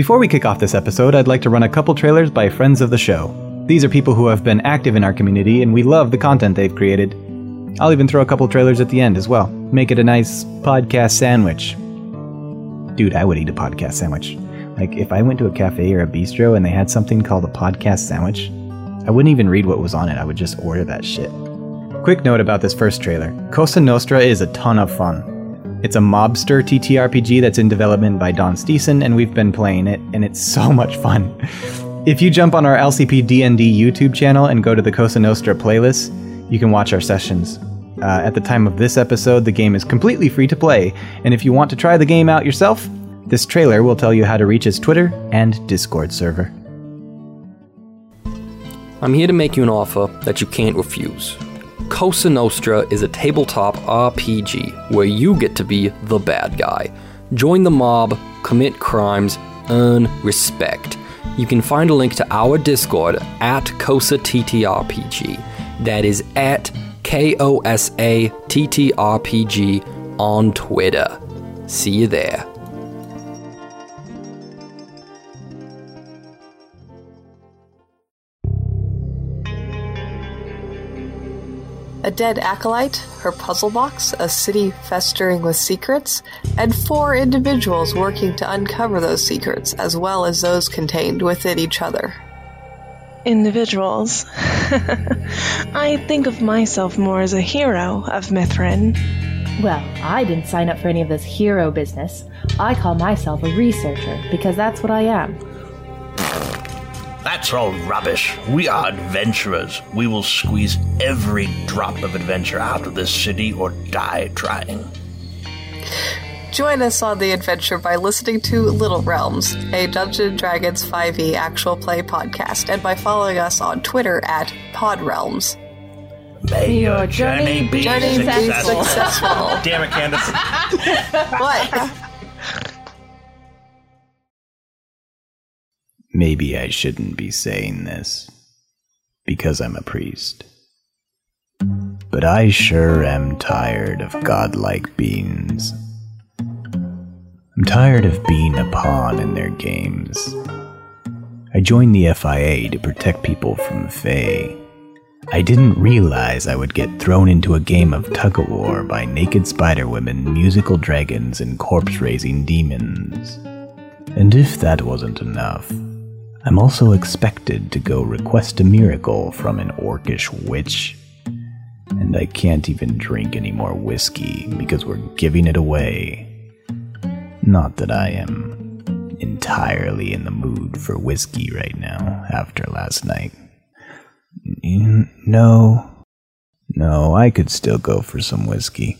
Before we kick off this episode, I'd like to run a couple trailers by friends of the show. These are people who have been active in our community, and we love the content they've created. I'll even throw a couple trailers at the end as well. Make it a nice podcast sandwich. Dude, I would eat a podcast sandwich. Like, if I went to a cafe or a bistro and they had something called a podcast sandwich, I wouldn't even read what was on it, I would just order that shit. Quick note about this first trailer Cosa Nostra is a ton of fun. It's a mobster TTRPG that's in development by Don Steeson, and we've been playing it, and it's so much fun. If you jump on our LCP DND YouTube channel and go to the Cosa Nostra playlist, you can watch our sessions. Uh, at the time of this episode, the game is completely free to play, and if you want to try the game out yourself, this trailer will tell you how to reach his Twitter and Discord server. I'm here to make you an offer that you can't refuse. Cosa Nostra is a tabletop RPG where you get to be the bad guy. Join the mob, commit crimes, earn respect. You can find a link to our Discord at Cosa TTRPG. That is at K O S A T T R P G on Twitter. See you there. A dead acolyte, her puzzle box, a city festering with secrets, and four individuals working to uncover those secrets, as well as those contained within each other. Individuals. I think of myself more as a hero of Mithrin. Well, I didn't sign up for any of this hero business. I call myself a researcher because that's what I am. That's all rubbish. We are adventurers. We will squeeze every drop of adventure out of this city or die trying. Join us on the adventure by listening to Little Realms, a Dungeon Dragons 5e actual play podcast, and by following us on Twitter at PodRealms. May your journey be Journey successful. successful. Damn it, Candace. what? Maybe I shouldn't be saying this because I'm a priest. But I sure am tired of godlike beings. I'm tired of being a pawn in their games. I joined the FIA to protect people from Fae. I didn't realize I would get thrown into a game of tug of war by naked spider women, musical dragons, and corpse raising demons. And if that wasn't enough, I'm also expected to go request a miracle from an orcish witch. And I can't even drink any more whiskey because we're giving it away. Not that I am entirely in the mood for whiskey right now after last night. No. No, I could still go for some whiskey.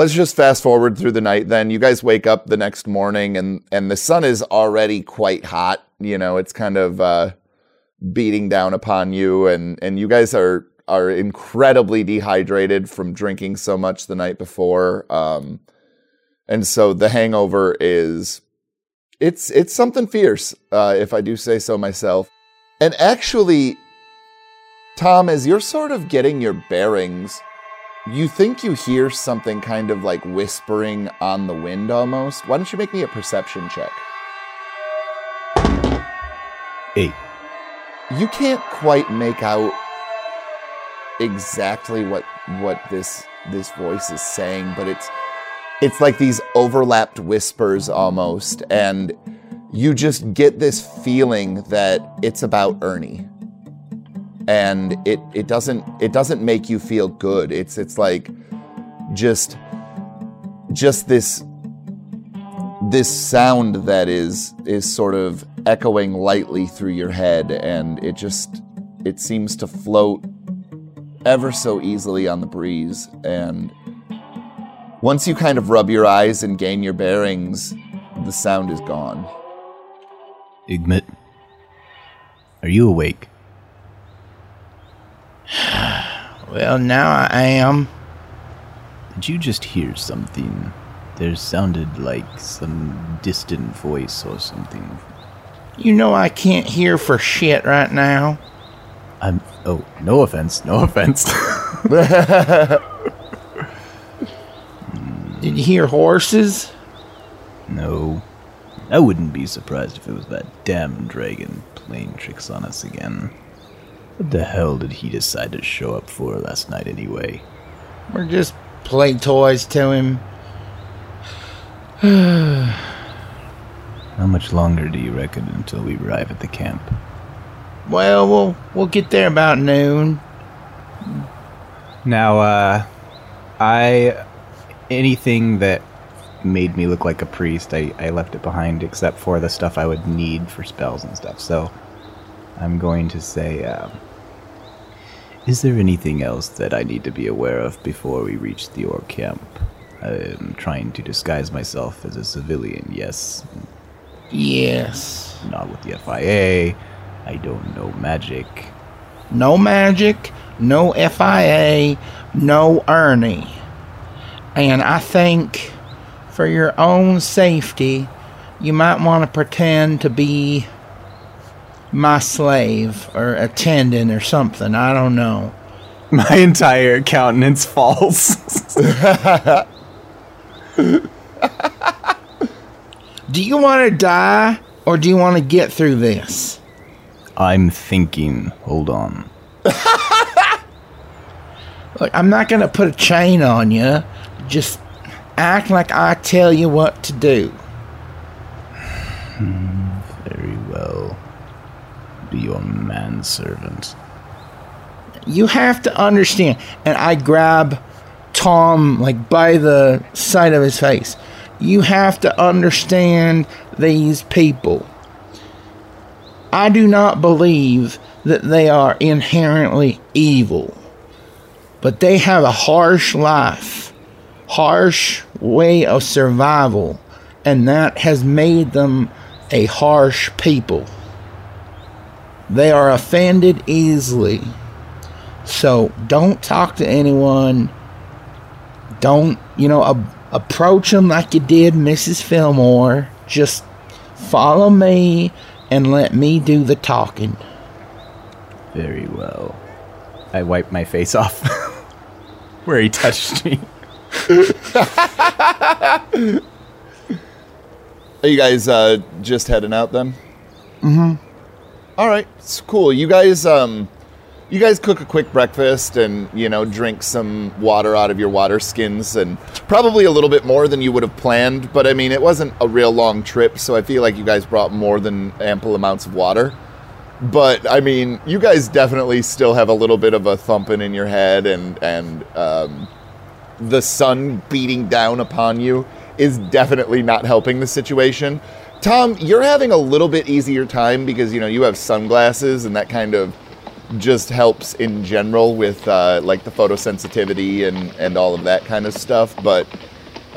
Let's just fast forward through the night then. You guys wake up the next morning and and the sun is already quite hot. You know, it's kind of uh, beating down upon you and and you guys are are incredibly dehydrated from drinking so much the night before. Um, and so the hangover is it's it's something fierce, uh, if I do say so myself. And actually, Tom, as you're sort of getting your bearings, you think you hear something kind of like whispering on the wind almost. Why don't you make me a perception check? Eight. You can't quite make out exactly what what this this voice is saying, but it's it's like these overlapped whispers almost and you just get this feeling that it's about Ernie and it it doesn't it doesn't make you feel good. It's it's like just just this this sound that is is sort of echoing lightly through your head and it just it seems to float ever so easily on the breeze and once you kind of rub your eyes and gain your bearings the sound is gone Igmit, are you awake? Well, now I am. Did you just hear something? There sounded like some distant voice or something. You know I can't hear for shit right now. I'm. Oh, no offense. No offense. Did you hear horses? no. I wouldn't be surprised if it was that damn dragon playing tricks on us again. What the hell did he decide to show up for last night anyway? We're just play toys to him? How much longer do you reckon until we arrive at the camp? Well, we'll we'll get there about noon. Now, uh, I anything that made me look like a priest, I, I left it behind except for the stuff I would need for spells and stuff. So I'm going to say, um, is there anything else that I need to be aware of before we reach the orc camp? I'm trying to disguise myself as a civilian, yes. Yes. Not with the FIA. I don't know magic. No magic, no FIA, no Ernie. And I think for your own safety, you might want to pretend to be my slave or attendant or something. I don't know. My entire countenance falls. Do you want to die or do you want to get through this? I'm thinking. Hold on. Look, I'm not going to put a chain on you. Just act like I tell you what to do. Well. Be your manservant. You have to understand. And I grab Tom like by the side of his face. You have to understand these people. I do not believe that they are inherently evil, but they have a harsh life, harsh way of survival, and that has made them a harsh people. They are offended easily. So don't talk to anyone. Don't, you know, a- approach them like you did Mrs. Fillmore. Just follow me and let me do the talking. Very well. I wipe my face off where he touched me. Are you guys uh, just heading out then? Mm-hmm. All right, it's cool. You guys, um, you guys cook a quick breakfast and you know drink some water out of your water skins and probably a little bit more than you would have planned. But I mean, it wasn't a real long trip, so I feel like you guys brought more than ample amounts of water. But I mean, you guys definitely still have a little bit of a thumping in your head and and um, the sun beating down upon you is definitely not helping the situation. Tom, you're having a little bit easier time because you know you have sunglasses and that kind of just helps in general with uh, like the photosensitivity and and all of that kind of stuff. But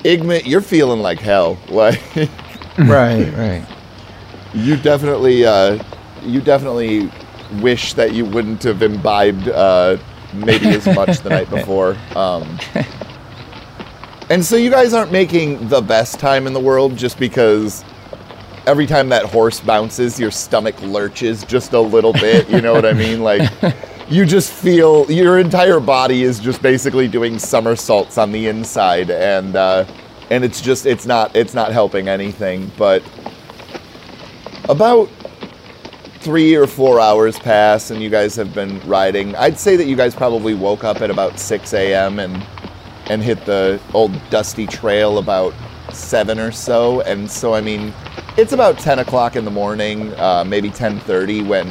Igmit, you're feeling like hell. Like right, right. you definitely uh, you definitely wish that you wouldn't have imbibed uh, maybe as much the night before. Um, and so you guys aren't making the best time in the world just because every time that horse bounces, your stomach lurches just a little bit. You know what I mean? Like you just feel your entire body is just basically doing somersaults on the inside, and uh, and it's just it's not it's not helping anything. But about three or four hours pass, and you guys have been riding. I'd say that you guys probably woke up at about six a.m. and and hit the old dusty trail about seven or so. And so, I mean, it's about ten o'clock in the morning, uh, maybe ten thirty, when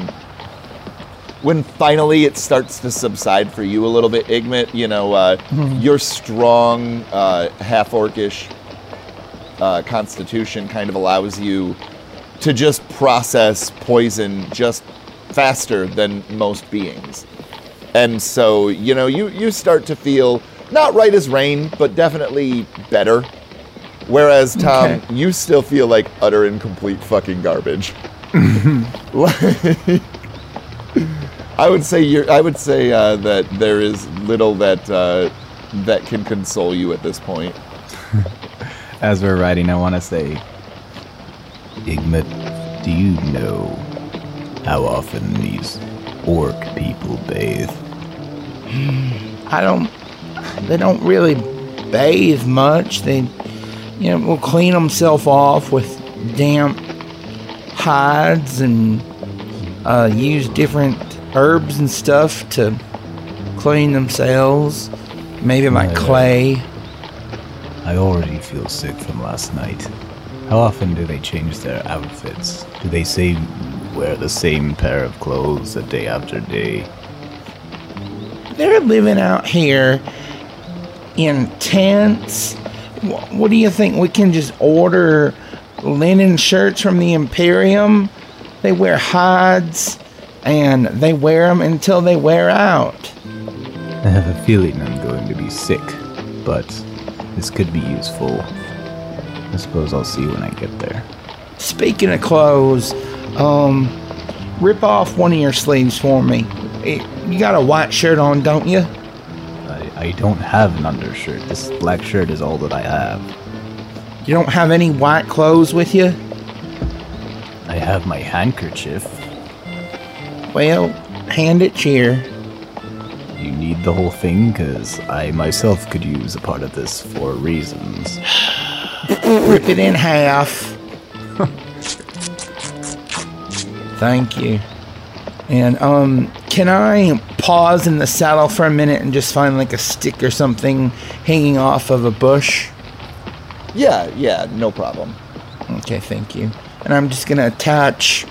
when finally it starts to subside for you a little bit, Igmit. You know, uh, your strong, uh, half orcish uh, constitution kind of allows you to just process poison just faster than most beings. And so, you know, you, you start to feel not right as rain, but definitely better. Whereas, Tom, Okay. you still feel like utter and complete fucking garbage. Like- I would say you're. I would say uh, that there is little that uh, that can console you at this point. As we're riding, I want to say, Igmit, do you know how often these orc people bathe? I don't. They don't really bathe much. They, you know, will clean themselves off with damp hides and uh, use different herbs and stuff to clean themselves. Maybe like clay. I already feel sick from last night. How often do they change their outfits? Do they say wear the same pair of clothes a day after day? They're living out here in tents. Wh- What do you think? We can just order linen shirts from the Imperium? They wear hides and they wear them until they wear out. I have a feeling I'm going to be sick, but this could be useful. I suppose I'll see when I get there. Speaking of clothes, um, rip off one of your sleeves for me. Eh, You got a white shirt on, don't you? I, don't have an undershirt. This black shirt is all that I have. You don't have any white clothes with you? I have my handkerchief. Well, hand it here. You need the whole thing, because I myself could use a part of this for reasons. Rip it in half. Thank you. And um, can I pause in the saddle for a minute and just find like a stick or something hanging off of a bush? Yeah, yeah, no problem. Okay, thank you. And I'm just gonna attach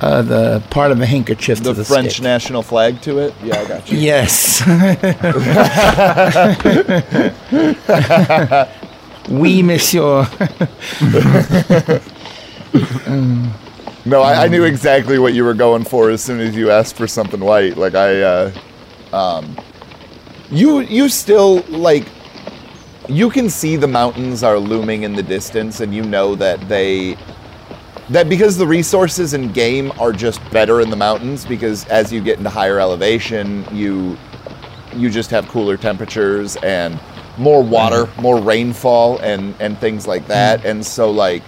uh, the part of a handkerchief The, to the French stick. national flag to it. Yeah, I got you. Yes. oui, monsieur. No, I, I knew exactly what you were going for as soon as you asked for something white. Like I, uh, um, you you still like you can see the mountains are looming in the distance, and you know that they that because the resources in game are just better in the mountains because as you get into higher elevation, you you just have cooler temperatures and more water, more rainfall, and and things like that, and so like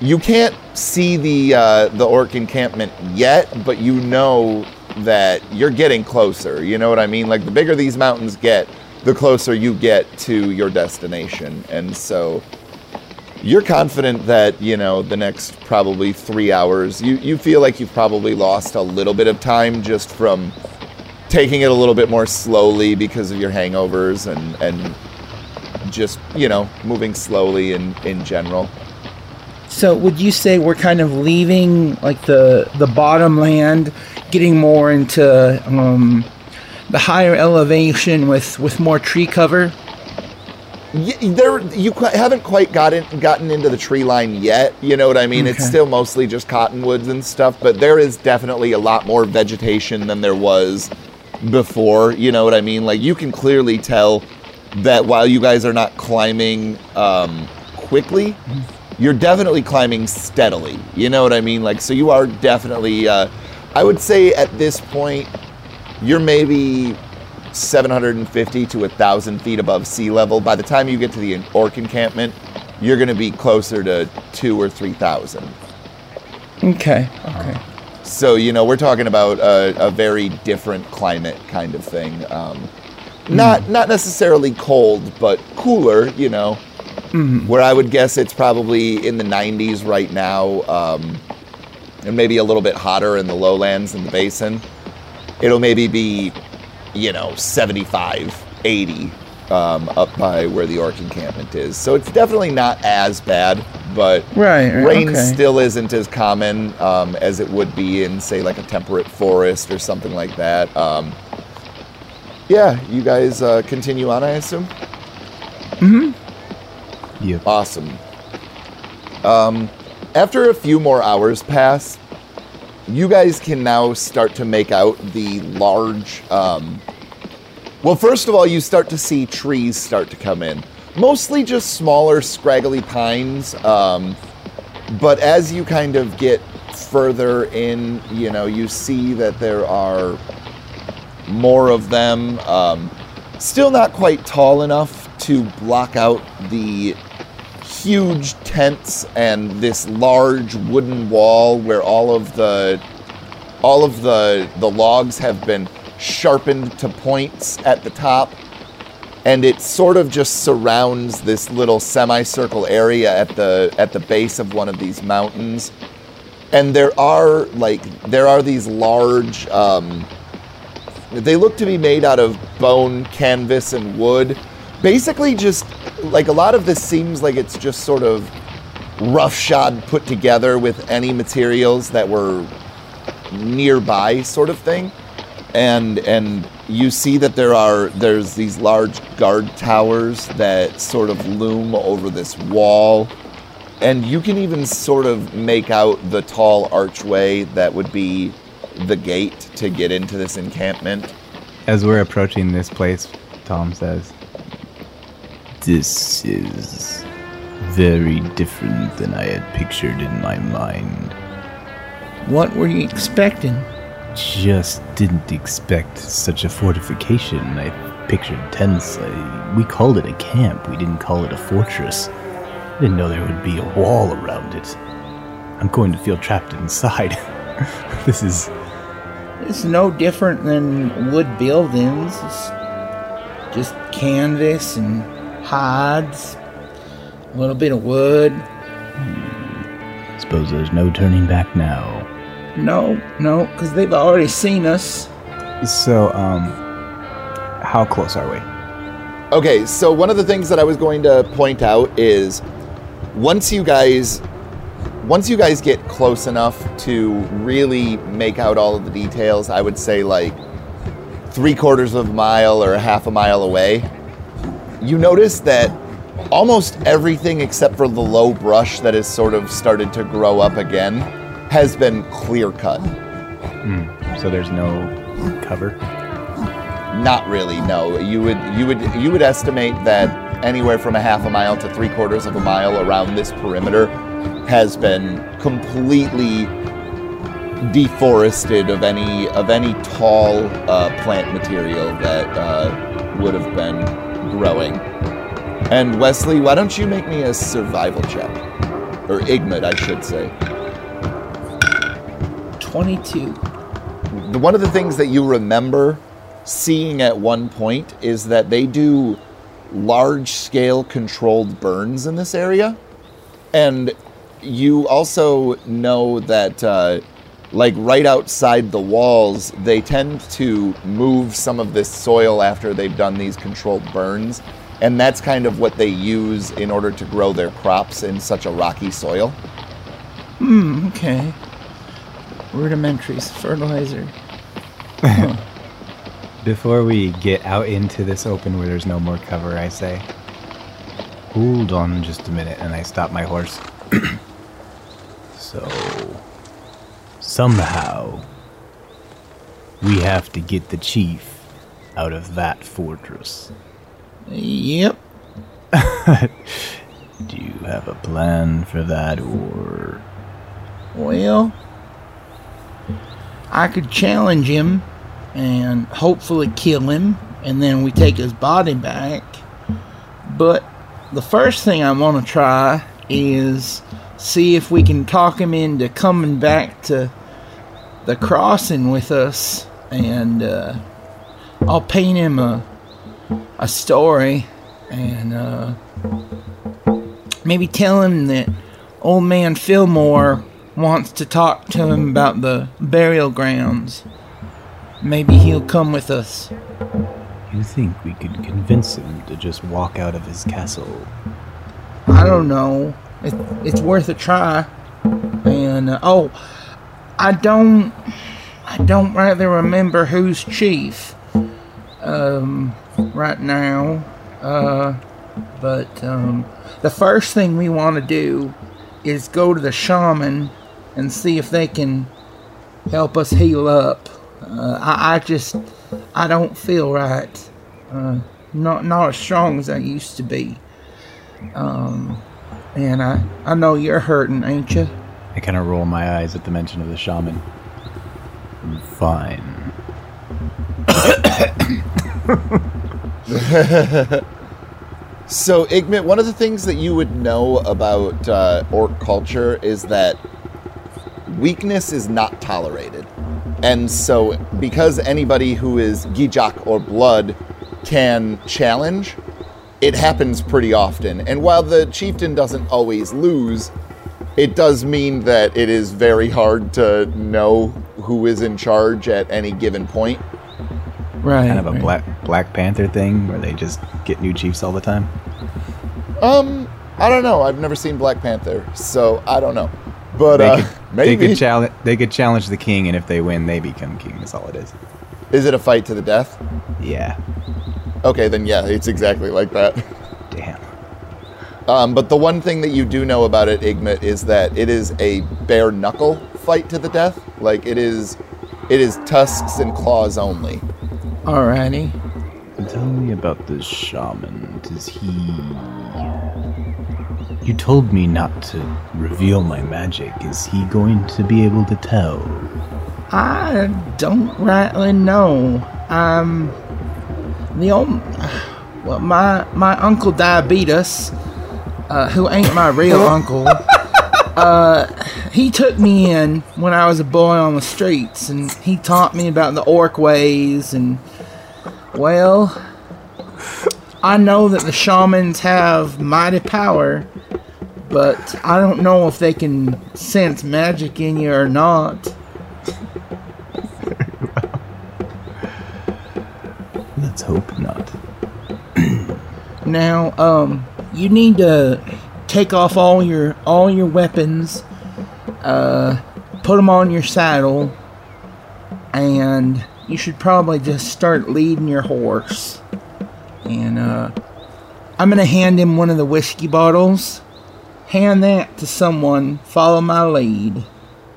you can't see the uh, the orc encampment yet, but you know that you're getting closer. You know what I mean? Like the bigger these mountains get, the closer you get to your destination, and so you're confident that you know the next probably three hours. You you feel like you've probably lost a little bit of time just from taking it a little bit more slowly because of your hangovers and and just you know moving slowly in in general. So would you say we're kind of leaving like the the bottom land, getting more into um, the higher elevation with with more tree cover? Y- there you qu- haven't quite gotten gotten into the tree line yet you know what i mean? It's still mostly just cottonwoods and stuff but there is definitely a lot more vegetation than there was before you know what i mean? Like you can clearly tell that while you guys are not climbing um, quickly you're definitely climbing steadily you know what i mean like so you are definitely uh, i would say at this point you're maybe 750 to 1,000 feet above sea level. By the time you get to the orc encampment, you're going to be closer to two or 3,000. Okay. Okay. So, you know, we're talking about a, a very different climate kind of thing. Um, not, not necessarily cold, but cooler, you know, where I would guess it's probably in the 90s right now, um, and maybe a little bit hotter in the lowlands and the basin. It'll maybe be you know 75 80 um, up by where the orc encampment is so it's definitely not as bad but Right. right, rain okay. still isn't as common um, as it would be in say like a temperate forest or something like that um, yeah you guys uh, continue on i assume Yep. awesome After a few more hours pass, you guys can now start to make out the large. Um, well, first of all, you start to see trees start to come in. Mostly just smaller, scraggly pines. Um, but as you kind of get further in, you know, you see that there are more of them. Um, still not quite tall enough to block out the huge tents and this large wooden wall where all of the all of the the logs have been sharpened to points at the top. And it sort of just surrounds this little semicircle area at the at the base of one of these mountains. And there are like there are these large um, they look to be made out of bone canvas and wood basically just like a lot of this seems like it's just sort of roughshod put together with any materials that were nearby sort of thing. And and you see that there are there's these large guard towers that sort of loom over this wall. And you can even sort of make out the tall archway that would be the gate to get into this encampment. As we're approaching this place, Tom says, This is very different than I had pictured in my mind. What were you expecting? Just didn't expect such a fortification. I pictured tents. I, we called it a camp. We didn't call it a fortress. I didn't know there would be a wall around it. I'm going to feel trapped inside. this is It's no different than wood buildings. It's just canvas and hides, a little bit of wood. Suppose there's no turning back now. No, no, because they've already seen us. So, um, how close are we? Okay, so one of the things that I was going to point out is once you guys once you guys get close enough to really make out all of the details, I would say like three quarters of a mile or a half a mile away, you notice that almost everything except for the low brush that has sort of started to grow up again has been clear cut. So there's no cover. Not really. No, you would you would you would estimate that anywhere from a half a mile to three quarters of a mile around this perimeter has been completely deforested of any of any tall uh, plant material that uh, would have been growing. And Wesley, why don't you make me a survival check, or Igmit, I should say. 22. one of the things that you remember seeing at one point is that they do large scale controlled burns in this area. And you also know that, uh, like, right outside the walls, they tend to move some of this soil after they've done these controlled burns. And that's kind of what they use in order to grow their crops in such a rocky soil. Hmm, okay. Rudimentary fertilizer. Before we get out into this open where there's no more cover, I say, hold on just a minute, and I stop my horse. so, somehow, we have to get the chief out of that fortress. Yep. Do you have a plan for that, or Well, I could challenge him and hopefully kill him, and then we take his body back. But the first thing I want to try is see if we can talk him into coming back to the crossing with us, and uh, I'll paint him a a story and uh, maybe tell him that old man Fillmore wants to talk to him about the burial grounds. Maybe he'll come with us. you think we could convince him to just walk out of his castle? I don't know. It, it's worth a try. And uh, oh, I don't, I don't rather remember who's chief. Um, right now. Uh, but um, the first thing we want to do is go to the shaman and see if they can help us heal up. Uh, I, I just I don't feel right. Uh, not not as strong as I used to be. Um, and I I know you're hurting, ain't you? I kind of roll my eyes at the mention of the shaman. Fine. So, Igmit, one of the things that you would know about uh, orc culture is that weakness is not tolerated. And so, because anybody who is Gijak or blood can challenge, it happens pretty often. And while the chieftain doesn't always lose, it does mean that it is very hard to know who is in charge at any given point. Right. Kind of a right. Black Black Panther thing where they just get new chiefs all the time. Um, I don't know. I've never seen Black Panther, so I don't know. But They uh, could, maybe they could challenge. They could challenge the king, and if they win, they become king. That's all it is. is it a fight to the death? Yeah. Okay, then yeah, it's exactly like that. Damn. Um, but the one thing that you do know about it, Igmit, is that it is a bare knuckle fight to the death. Like it is, it is tusks and claws only. Alrighty. Tell me about this shaman. Does he? You told me not to reveal my magic. Is he going to be able to tell? I don't rightly know. Um, the old, well, my my uncle Diabetes, uh, who ain't my real uncle, uh, he took me in when I was a boy on the streets, and he taught me about the orc ways, and well, I know that the shamans have mighty power, but I don't know if they can sense magic in you or not. Let's hope not. Now, um, you need to take off all your all your weapons, uh, put them on your saddle, and you should probably just start leading your horse. And uh, I'm gonna hand him one of the whiskey bottles. Hand that to someone. Follow my lead,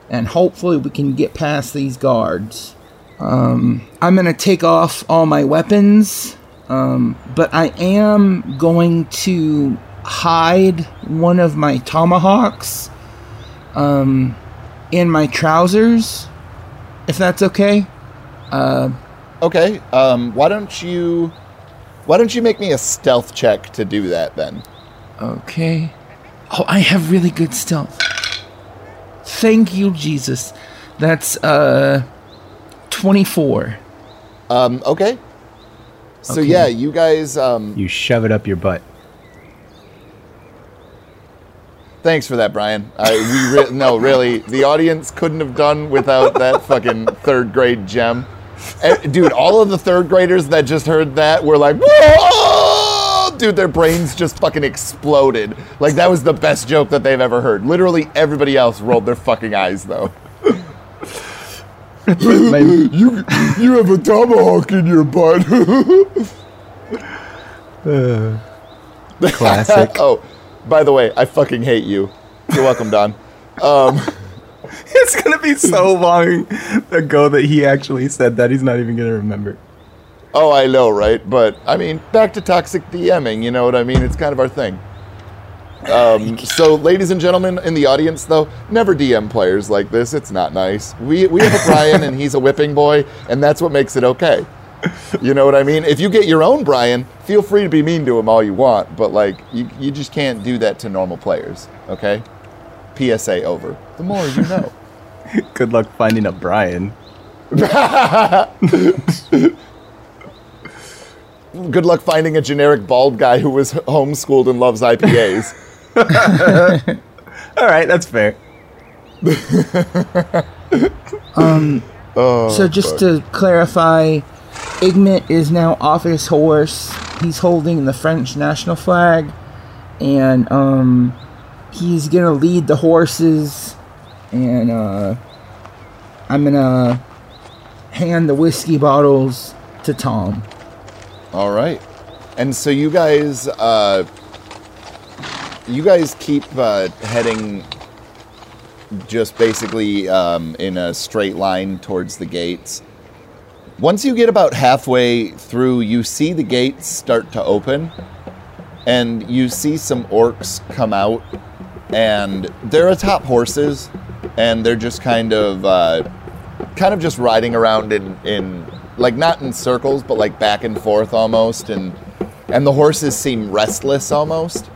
and hopefully we can get past these guards. Um, I'm gonna take off all my weapons. Um, but I am going to hide one of my tomahawks um, in my trousers, if that's okay. Uh, Okay. Um, why don't you, why don't you make me a stealth check to do that then? okay. Oh, I have really good stealth. Thank you, Jesus. That's uh, 24. Um, okay. So Okay. yeah, you guys. Um, You shove it up your butt. thanks for that, Brian. I, we re- no, really, the audience couldn't have done without that fucking third grade gem. Eh, Dude, all of the third graders that just heard that were like, Whoa! dude, their brains just fucking exploded. Like that was the best joke that they've ever heard. Literally everybody else rolled their fucking eyes though. you you have a tomahawk in your butt. Classic. oh, by the way, I fucking hate you. You're welcome, Don. Um, it's gonna be so long ago that he actually said that. He's not even gonna remember. oh, I know, right? But I mean, back to toxic DMing. You know what I mean? It's kind of our thing. Um, so, ladies and gentlemen in the audience, though, never DM players like this. It's not nice. We we have a Brian, and he's a whipping boy, and that's what makes it okay. You know what I mean? If you get your own Brian, feel free to be mean to him all you want, but like you, you just can't do that to normal players. Okay? PSA over. The more you know. Good luck finding a Brian. Good luck finding a generic bald guy who was homeschooled and loves IPAs. All right, that's fair. Um, so just to clarify, Igmit is now off his horse. He's holding the French national flag, and um, he's gonna lead the horses. And uh, I'm gonna hand the whiskey bottles to Tom. All right. And so you guys, uh, you guys keep uh, heading just basically um, in a straight line towards the gates. Once you get about halfway through, you see the gates start to open, and you see some orcs come out, and they're atop horses, and they're just kind of, uh, kind of just riding around in, in, like not in circles, but like back and forth almost, and and the horses seem restless almost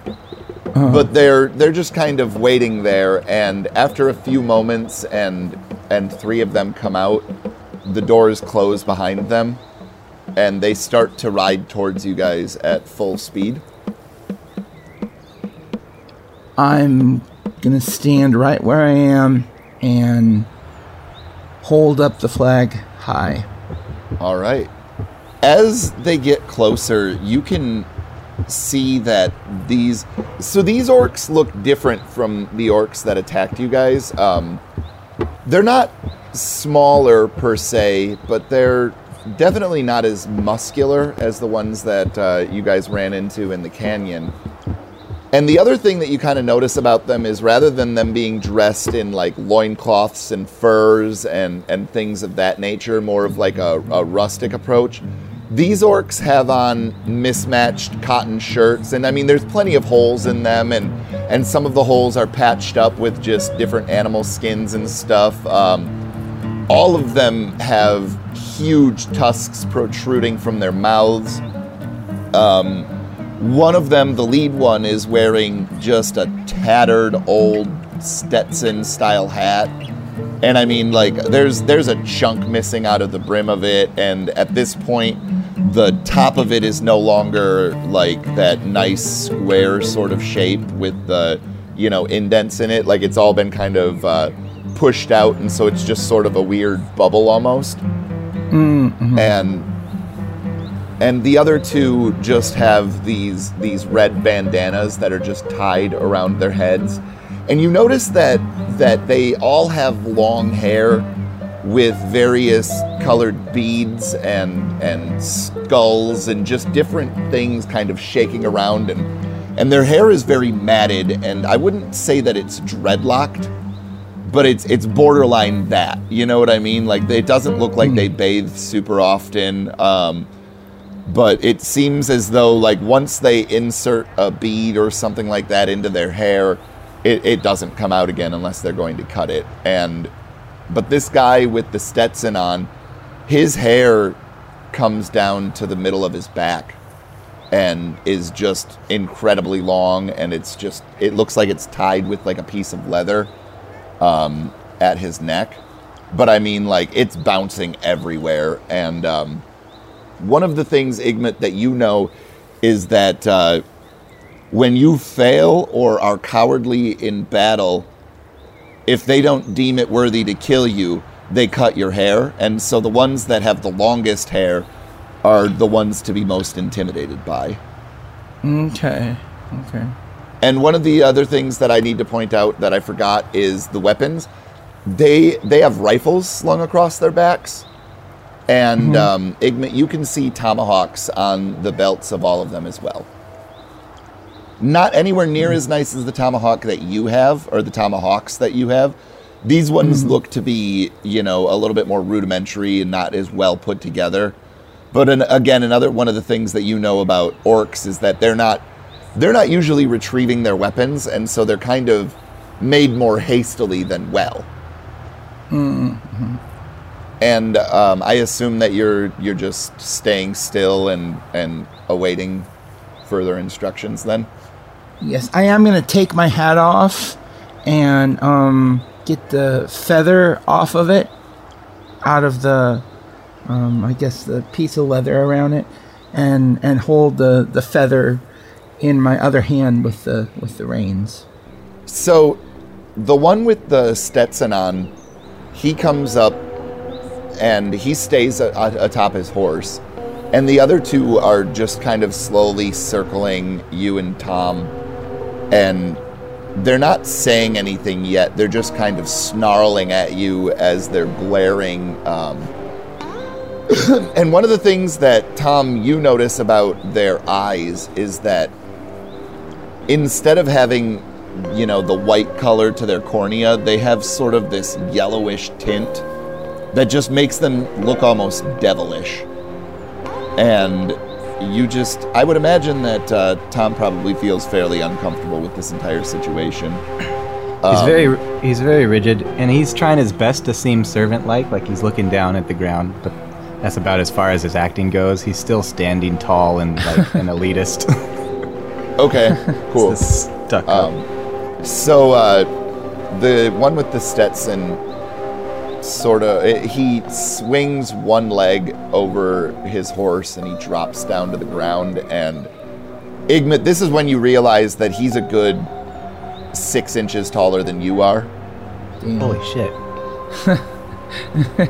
Uh-huh. but they're they're just kind of waiting there and after a few moments and and three of them come out the doors close behind them and they start to ride towards you guys at full speed. I'm gonna stand right where I am and hold up the flag high. all right. As they get closer you can see that these so these orcs look different from the orcs that attacked you guys. Um, they're not smaller per se but they're definitely not as muscular as the ones that uh, you guys ran into in the canyon. And the other thing that you kind of notice about them is rather than them being dressed in like loincloths and furs and, and things of that nature, more of like a, a rustic approach, these orcs have on mismatched cotton shirts. And I mean, there's plenty of holes in them, and, and some of the holes are patched up with just different animal skins and stuff. Um, all of them have huge tusks protruding from their mouths. Um, one of them, the lead one, is wearing just a tattered old Stetson style hat. And I mean like there's there's a chunk missing out of the brim of it and at this point the top of it is no longer like that nice square sort of shape with the you know indents in it. Like it's all been kind of uh, pushed out and so it's just sort of a weird bubble almost. And and the other two just have these these red bandanas that are just tied around their heads. And you notice that that they all have long hair with various colored beads and and skulls and just different things kind of shaking around. And and their hair is very matted and I wouldn't say that it's dreadlocked but it's it's borderline that you know what I mean? Like it doesn't look like they bathe super often um, but it seems as though like once they insert a bead or something like that into their hair it, it doesn't come out again unless they're going to cut it. And but this guy with the stetson on his hair comes down to the middle of his back and is just incredibly long and it's just it looks like it's tied with like a piece of leather um, at his neck. But i mean like it's bouncing everywhere and um, one of the things, Igmit, that you know is that uh, when you fail or are cowardly in battle, if they don't deem it worthy to kill you, they cut your hair. And so the ones that have the longest hair are the ones to be most intimidated by. Okay. Okay. And one of the other things that I need to point out that I forgot is the weapons. They they have rifles slung across their backs. And um, Igmit, you can see tomahawks on the belts of all of them as well. Not anywhere near as nice as the tomahawk that you have, or the tomahawks that you have. These ones look to be, you know, a little bit more rudimentary and not as well put together. But an, again, another one of the things that you know about orcs is that they're not they're not usually retrieving their weapons, and so they're kind of made more hastily than well. And um, I assume that you're you're just staying still and and awaiting further instructions. Then, Yes, I am gonna take my hat off and um, get the feather off of it, out of the, um, I guess the piece of leather around it, and and hold the the feather in my other hand with the with the reins. so the one with the Stetson on, he comes up and he stays atop his horse, and the other two are just kind of slowly circling you and Tom, and they're not saying anything yet. They're just kind of snarling at you as they're glaring. Um, and one of the things that Tom you notice about their eyes is that instead of having you know, the white color to their cornea, they have sort of this yellowish tint that just makes them look almost devilish. And you just, I would imagine that uh, Tom probably feels fairly uncomfortable with this entire situation. He's Um, very he's very rigid, and he's trying his best to seem servant-like, like he's looking down at the ground. But that's about as far as his acting goes. He's still standing tall and like an elitist. Okay, cool. Stuck. Um, so uh, the one with the Stetson sort of he swings one leg over his horse and he drops down to the ground and Igmit, this is when you realize that he's a good six inches taller than you are. Holy shit!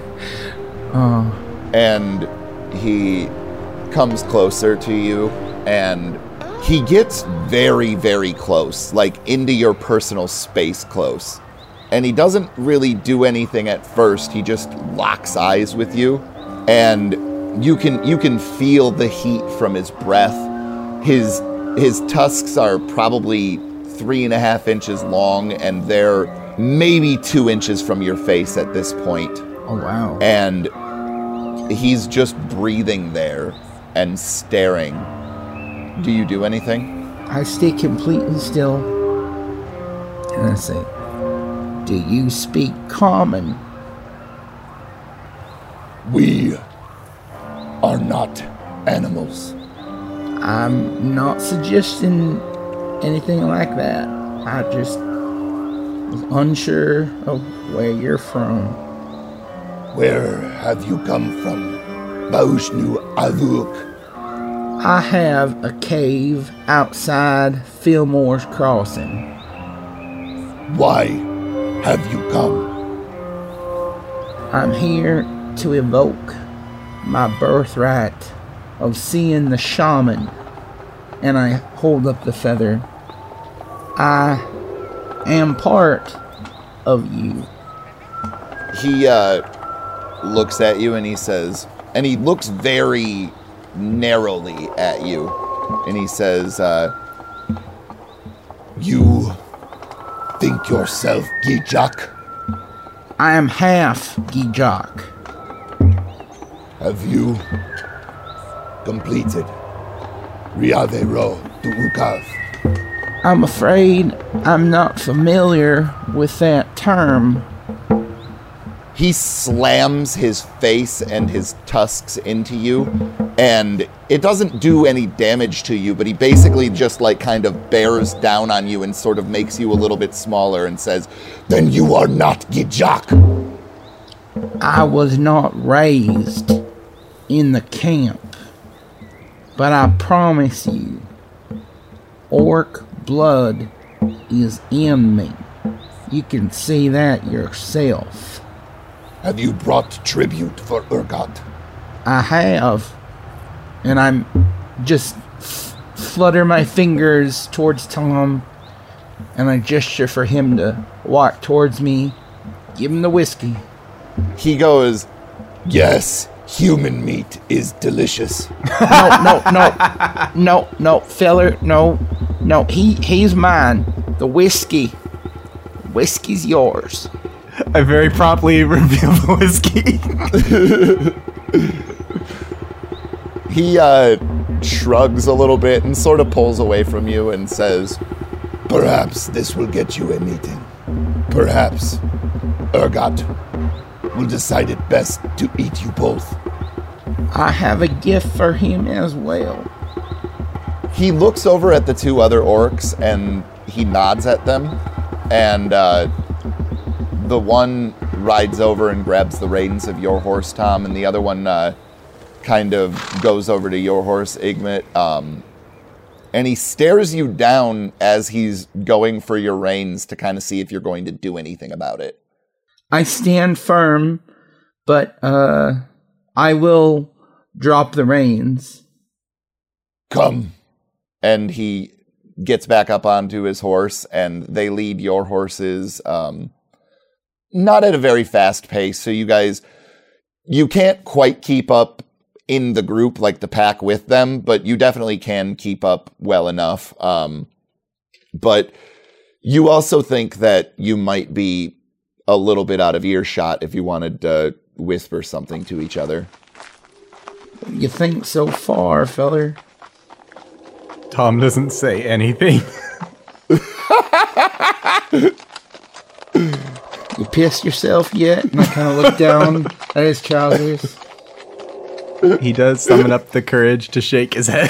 Uh. and he comes closer to you and he gets very very close like into your personal space close and he doesn't really do anything at first he just locks eyes with you and you can you can feel the heat from his breath his his tusks are probably three and a half inches long and they're maybe two inches from your face at this point Oh wow. and he's just breathing there and staring. Do you do anything? I stay completely still. And I say, Do you speak common? We are not animals. I'm not suggesting anything like that. I just was unsure of where you're from. Where have you come from? Baujnu Avuk. I have a cave outside Fillmore's Crossing. Why have you come? I'm here to evoke my birthright of seeing the shaman. And I hold up the feather. I am part of you. He uh, looks at you and he says, and he looks very narrowly at you, and he says, uh, You think yourself Gijak? I am half Gijak. Have you completed Riavero to Ukav? I'm afraid I'm not familiar with that term. he slams his face and his tusks into you and it doesn't do any damage to you but he basically just like kind of bears down on you and sort of makes you a little bit smaller and says Then you are not Gijak. I was not raised in the camp, but I promise you, orc blood is in me. You can see that yourself. Have you brought tribute for Urgot? I have, and I'm just f- flutter my fingers towards Tom, and I gesture for him to walk towards me. Give him the whiskey. he goes Yes, human meat is delicious. no, no, no, no, no, feller, no, no. He, he's mine. The whiskey, whiskey's yours. I very promptly reveal the whiskey. he uh shrugs a little bit and sort of pulls away from you and says Perhaps this will get you a meeting. Perhaps Urgot will decide it best to eat you both. I have a gift for him as well. he looks over at the two other orcs and he nods at them and uh, the one rides over and grabs the reins of your horse tom and the other one uh, kind of goes over to your horse igmit um, and he stares you down as he's going for your reins to kind of see if you're going to do anything about it I stand firm, but uh, I will drop the reins. Come, and he gets back up onto his horse and they lead your horses um, not at a very fast pace so you guys you can't quite keep up in the group like the pack with them but you definitely can keep up well enough um, but You also think that you might be a little bit out of earshot if you wanted to whisper something to each other. You think so far, feller? Tom doesn't say anything. You pissed yourself yet? And I kind of look down at his trousers. He does summon up the courage to shake his head.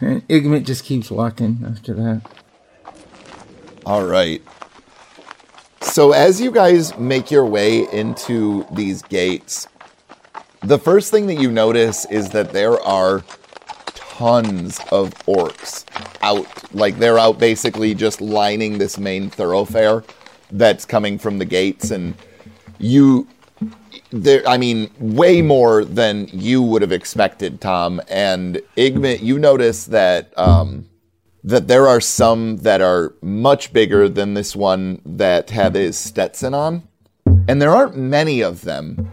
And Igmit just keeps walking after that. All right. So as you guys make your way into these gates, the first thing that you notice is that there are tons of orcs out. Like they're out basically just lining this main thoroughfare that's coming from the gates and you there I mean way more than you would have expected, Tom. And Igmit, you notice that um that there are some that are much bigger than this one that had his Stetson on. And there aren't many of them,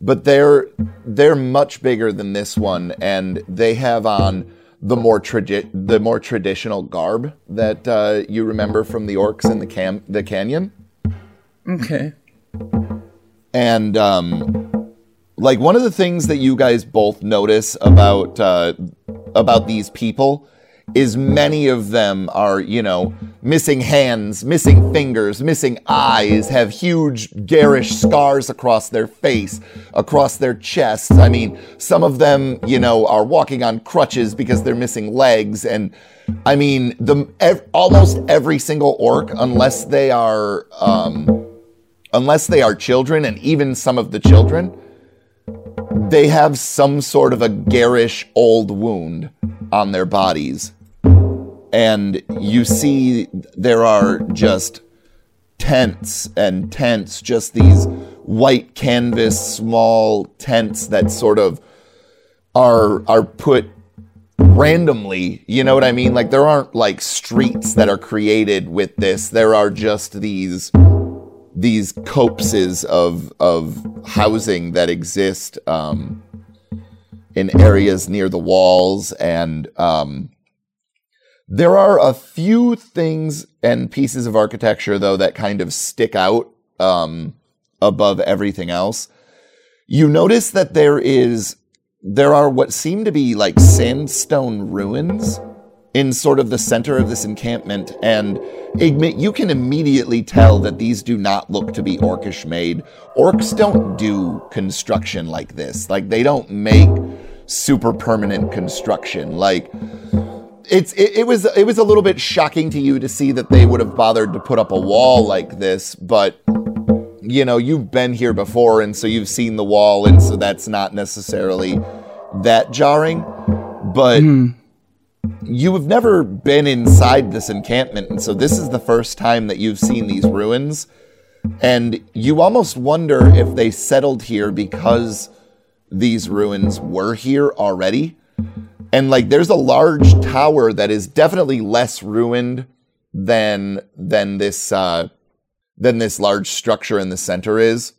but they're they're much bigger than this one, and they have on the more tradi- the more traditional garb that uh, you remember from the orcs in the cam- the canyon. Okay. And um, like one of the things that you guys both notice about uh, about these people is many of them are, you know, missing hands, missing fingers, missing eyes, have huge garish scars across their face, across their chests. I mean, some of them, you know, are walking on crutches because they're missing legs and I mean, the ev- almost every single orc unless they are um unless they are children and even some of the children they have some sort of a garish old wound on their bodies and you see there are just tents and tents, just these white canvas small tents that sort of are are put randomly, you know what I mean? Like there aren't like streets that are created with this. There are just these these copses of of housing that exist um, in areas near the walls and um, there are a few things and pieces of architecture, though, that kind of stick out um, above everything else. You notice that there is there are what seem to be like sandstone ruins in sort of the center of this encampment, and you can immediately tell that these do not look to be orcish made. Orcs don't do construction like this. Like they don't make super permanent construction. Like it's it, it, was it was a little bit shocking to you to see that they would have bothered to put up a wall like this, but you know, you've been here before and so you've seen the wall and so that's not necessarily that jarring, but mm. You have never been inside this encampment and so this is the first time that you've seen these ruins. And you almost wonder if they settled here because these ruins were here already. And like there's a large tower that is definitely less ruined than than this uh than this large structure in the center is.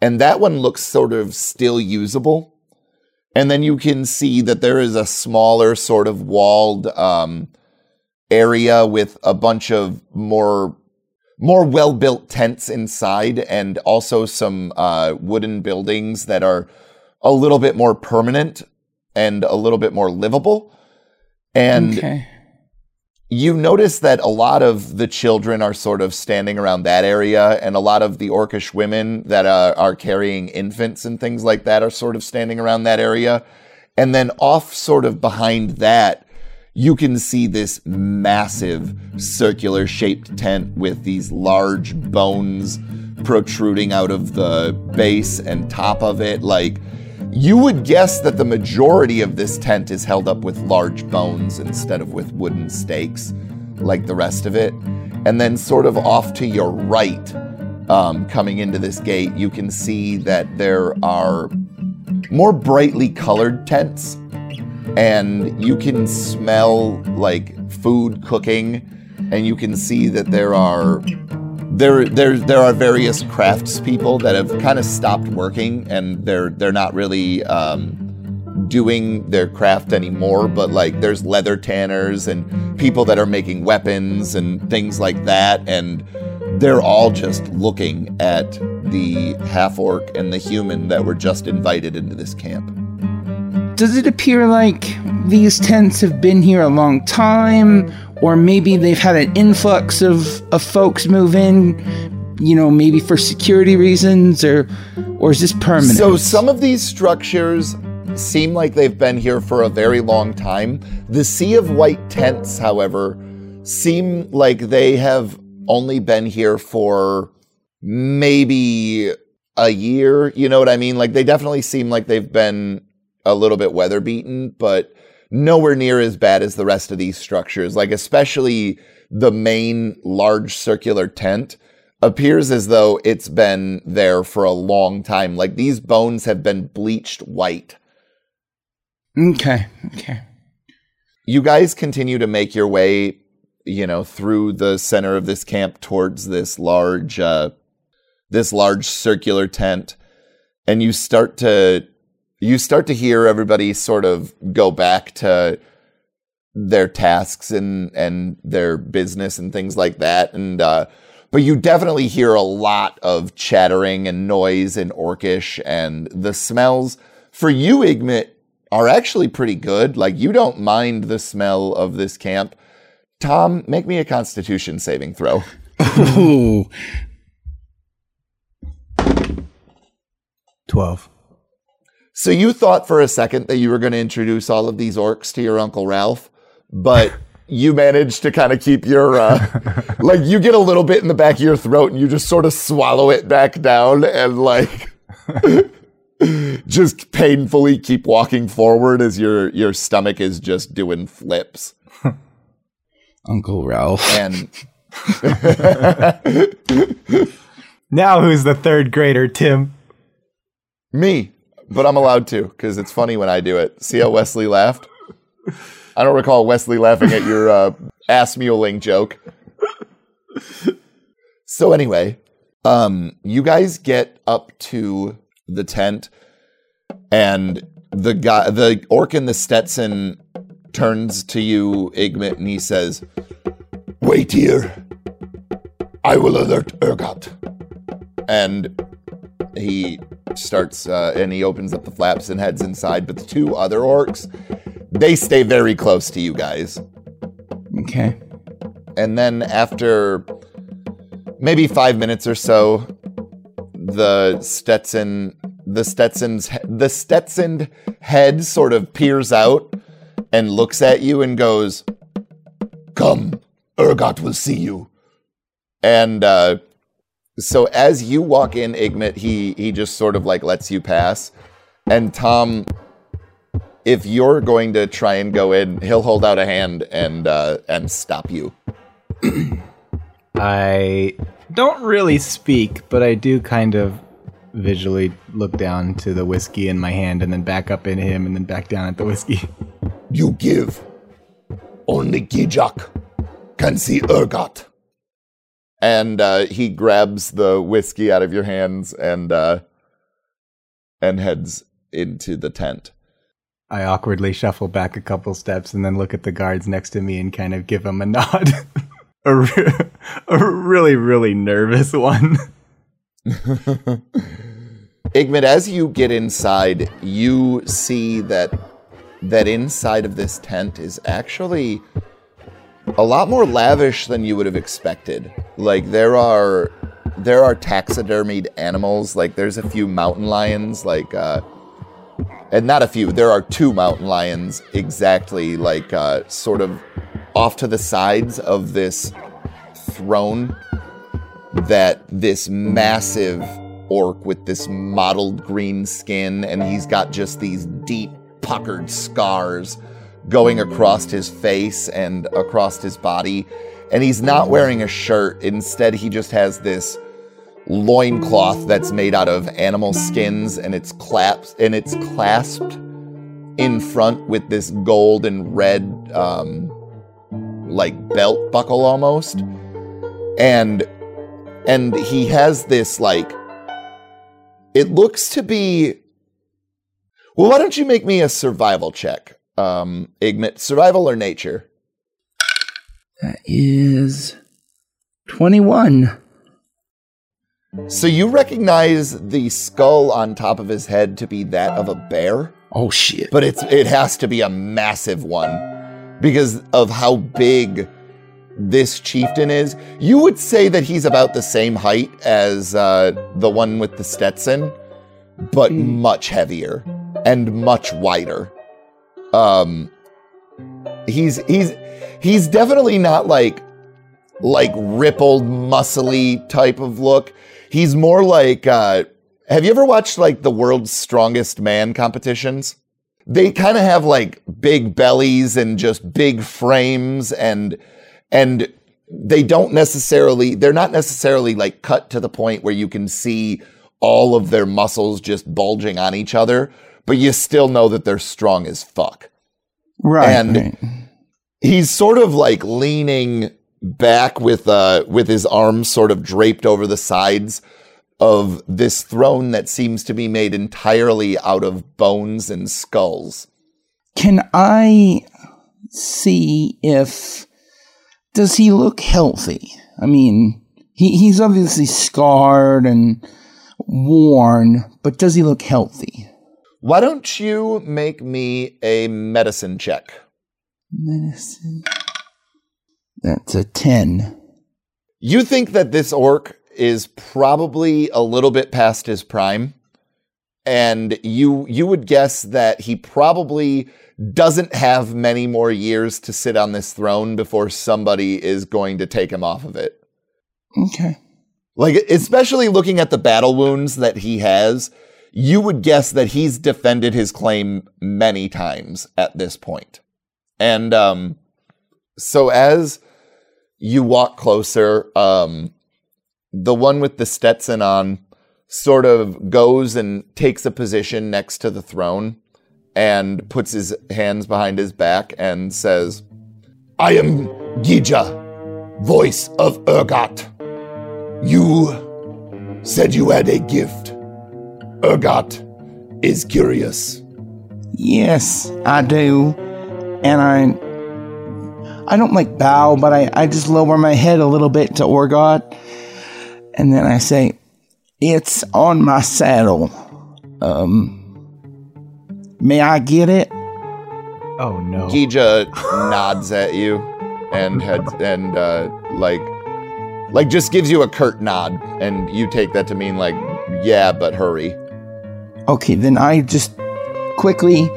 And that one looks sort of still usable and then you can see that there is a smaller sort of walled um area with a bunch of more more well-built tents inside and also some uh, wooden buildings that are a little bit more permanent and a little bit more livable. And okay. You notice that a lot of the children are sort of standing around that area, and a lot of the orcish women that uh, are carrying infants and things like that are sort of standing around that area. And then off, sort of behind that, you can see this massive circular shaped tent with these large bones protruding out of the base and top of it. Like, you would guess that the majority of this tent is held up with large bones instead of with wooden stakes, like the rest of it. And then, sort of off to your right, um, coming into this gate, you can see that there are more brightly colored tents, and you can smell like food cooking, and you can see that there are there there there are various craftspeople that have kind of stopped working and they're they're not really um, doing their craft anymore, but like there's leather tanners and people that are making weapons and things like that. And they're all just looking at the half orc and the human that were just invited into this camp. Does it appear like these tents have been here a long time? Or maybe they've had an influx of, of folks move in, you know, maybe for security reasons, or or is this permanent? So some of these structures seem like they've been here for a very long time. The Sea of White tents, however, seem like they have only been here for maybe a year. You know what I mean? Like they definitely seem like they've been a little bit weather beaten, but nowhere near as bad as the rest of these structures. Like especially the main large circular tent appears as though it's been there for a long time. Like these bones have been bleached white. Okay, okay. You guys continue to make your way, you know, through the center of this camp towards this large uh this large circular tent and you start to you start to hear everybody sort of go back to their tasks and and their business and things like that. And uh but you definitely hear a lot of chattering and noise and orcish and the smells for you igmit are actually pretty good. Like you don't mind the smell of this camp. Tom make me a constitution saving throw. Ooh, 12. So you thought for a second that you were going to introduce all of these orcs to your uncle Ralph, but you managed to kind of keep your uh, like you get a little bit in the back of your throat and you just sort of swallow it back down and like just painfully keep walking forward as your your stomach is just doing flips Uncle Ralph. and Now who's the third grader, Tim? me but i'm allowed to because it's funny when i do it see how wesley laughed i don't recall wesley laughing at your uh, ass muling joke so anyway um you guys get up to the tent and the guy the orc in the stetson turns to you igmit and he says Wait here. I will alert Urgot. and he starts uh, and he opens up the flaps and heads inside but the two other orcs they stay very close to you guys Okay. and then after maybe five minutes or so the stetson the stetson's the stetson head sort of peers out and looks at you and goes Come, Urgot will see you. and uh, so as you walk in igmit he he just sort of like lets you pass and tom if you're going to try and go in he'll hold out a hand and uh, and stop you I don't really speak, but I do kind of visually look down to the whiskey in my hand and then back up in him and then back down at the whiskey. You give. Only Gijak can see Urgot. And uh, he grabs the whiskey out of your hands and uh, and heads into the tent. I awkwardly shuffle back a couple steps and then look at the guards next to me and kind of give them a nod. a, re- a really, really nervous one. Igmit, as you get inside, you see that that inside of this tent is actually a lot more lavish than you would have expected. Like there are there are taxidermied animals, like there's a few mountain lions, like uh and not a few, there are two mountain lions exactly like uh sort of off to the sides of this throne that this massive orc with this mottled green skin and he's got just these deep puckered scars going across his face and across his body and he's not wearing a shirt. Instead he just has this loincloth that's made out of animal skins and it's clasped and it's clasped in front with this gold and red um like belt buckle almost. And and he has this like it looks to be Well, why don't you make me a survival check, um, Igmit? Survival or nature? That is 21. So you recognize the skull on top of his head to be that of a bear, Oh, shit. but it's it has to be a massive one because of how big this chieftain is. You would say that he's about the same height as uh, the one with the Stetson, but much heavier and much wider. Um, he's he's he's definitely not like like rippled, muscly type of look. He's more like uh have you ever watched like the world's strongest man competitions? They kind of have like big bellies and just big frames and and they don't necessarily they're not necessarily like cut to the point where you can see all of their muscles just bulging on each other, but you still know that they're strong as fuck Right. and- right. he's sort of like leaning back with uh with his arms sort of draped over the sides of this throne that seems to be made entirely out of bones and skulls. Can I see if does he look healthy? I mean, he, he's obviously scarred and worn, but does he look healthy? Why don't you make me a medicine check? Medicine. That's a 10. You think that this orc is probably a little bit past his prime and you you would guess that he probably doesn't have many more years to sit on this throne before somebody is going to take him off of it. Okay. Like especially looking at the battle wounds that he has, you would guess that he's defended his claim many times at this point. And um so as you walk closer, um the one with the Stetson on sort of goes and takes a position next to the throne and puts his hands behind his back and says, I am Gija, voice of Urgot. You said you had a gift. Urgot is curious. Yes, I do. And I I don't like bow, but I, I just lower my head a little bit to Orgot. And then I say, It's on my saddle. Um May I get it? Oh no. Gija nods at you and heads and uh, like like just gives you a curt nod and you take that to mean like yeah but hurry Okay, then I just quickly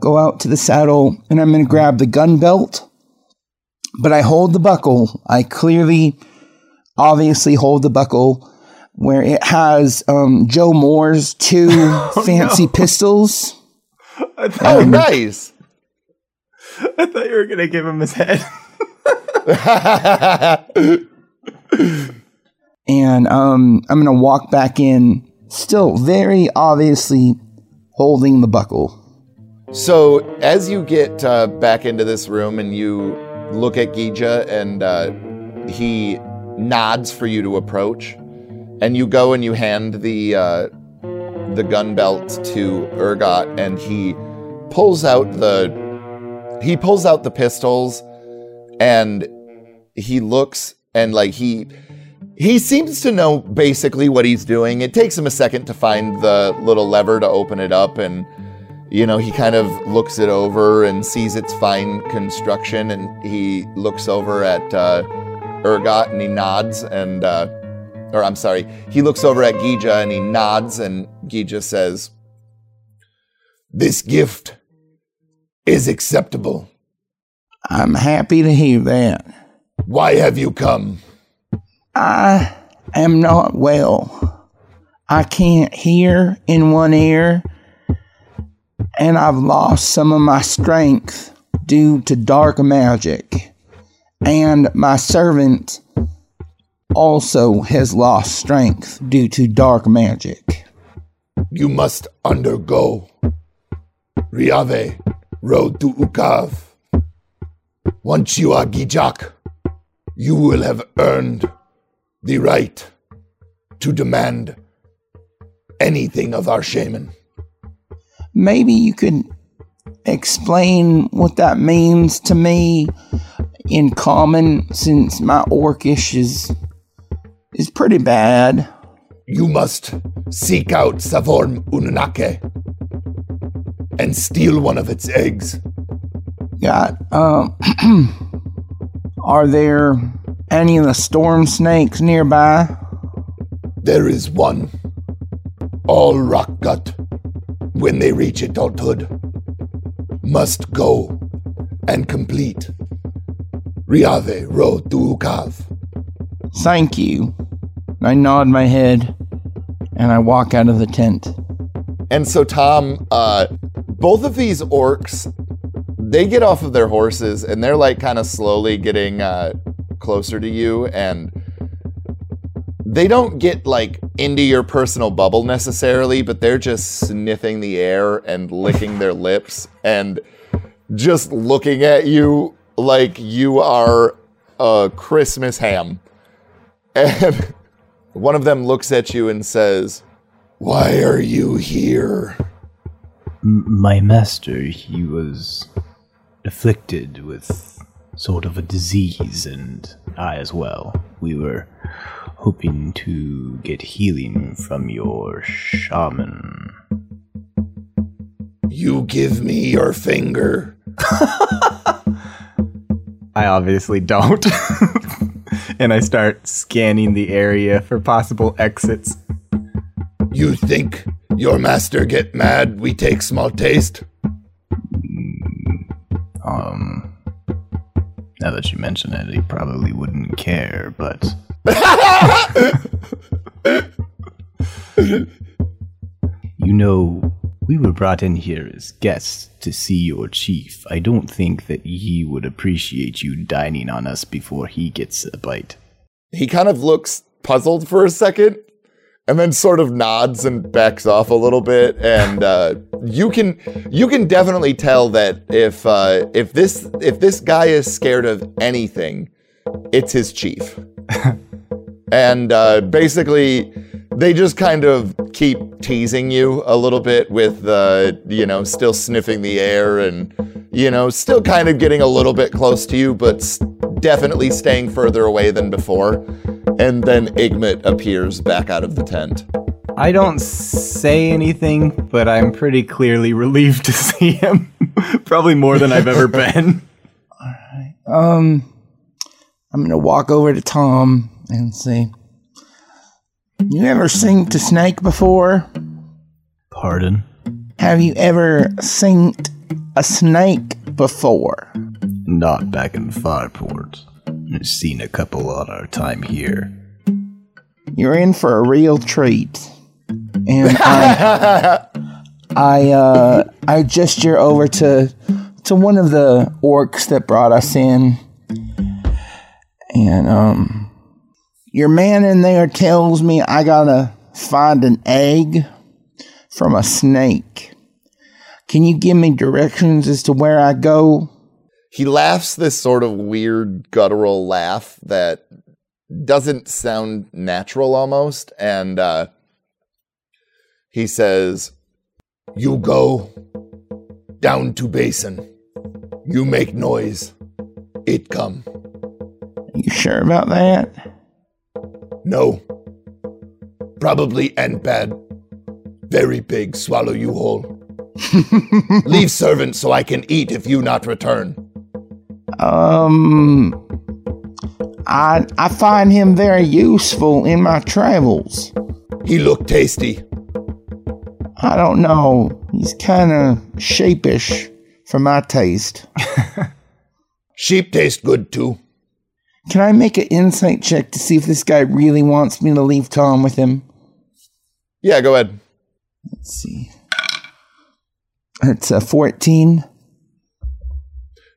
go out to the saddle and I'm gonna grab the gun belt. But I hold the buckle. I clearly, obviously hold the buckle where it has um, Joe Moore's two fancy pistols. oh nice I thought you were gonna give him his head. And um, I'm gonna walk back in, still very obviously holding the buckle. so as you get uh, back into this room and you look at Gija and uh, he nods for you to approach and you go and you hand the uh, the gun belt to Urgot and he pulls out the he pulls out the pistols and he looks and like he he seems to know basically what he's doing. It takes him a second to find the little lever to open it up and you know, he kind of looks it over and sees its fine construction and he looks over at uh Urgot and he nods and uh or I'm sorry, he looks over at Gija and he nods and Gija says, This gift is acceptable. I'm happy to hear that. Why have you come? I am not well. I can't hear in one ear, and I've lost some of my strength due to dark magic. And my servant also has lost strength due to dark magic. You must undergo Riave, road to Ukav. Once you are Gijak, you will have earned the right to demand anything of our shaman. maybe you could explain what that means to me in common since my orcish is is pretty bad. You must seek out Savorm Ununake and steal one of its eggs. Got um are there any of the storm snakes nearby? There is one. All rock gut, when they reach adulthood, must go and complete Riave Ro Duukav. Thank you. I nod my head and I walk out of the tent. And so, Tom, uh, both of these orcs, they get off of their horses and they're like kind of slowly getting uh, closer to you, and they don't get like into your personal bubble necessarily, but they're just sniffing the air and licking their lips and just looking at you like you are a Christmas ham. And one of them looks at you and says, Why are you here? My master, he was afflicted with sort of a disease, and I as well. We were hoping to get healing from your shaman. You give me your finger. I obviously don't. and I start scanning the area for possible exits. You think your master get mad we take small taste? Um, now that you mention it, he probably wouldn't care, but. you know, we were brought in here as guests to see your chief. I don't think that he would appreciate you dining on us before he gets a bite. he kind of looks puzzled for a second and then sort of nods and backs off a little bit. And uh, you can you can definitely tell that if uh, if this if this guy is scared of anything it's his chief. And uh, basically they just kind of keep teasing you a little bit with uh, you know still sniffing the air and you know still kind of getting a little bit close to you but s- definitely staying further away than before and then igmit appears back out of the tent I don't say anything, but I'm pretty clearly relieved to see him. Probably more than I've ever been. Um, I'm gonna walk over to Tom and say, "You ever seen to snake before? Pardon? Have you ever seen a snake before?" Not back in Fireport. I've seen a couple on our time here. You're in for a real treat. And I, I, uh, I gesture over to to one of the orcs that brought us in, and um, your man in there tells me I gotta find an egg from a snake. Can you give me directions as to where I go? he laughs this sort of weird guttural laugh that doesn't sound natural almost and uh, he says You go down to basin. You make noise. It come. You sure about that? No. Probably and bad. Very big swallow you whole. Leave servant so I can eat if you not return. Um, I I find him very useful in my travels. He look tasty. I don't know. He's kind of shapish for my taste. Sheep taste good too. Can I make an insight check to see if this guy really wants me to leave Tom with him? yeah go ahead Let's see. It's a uh, 14.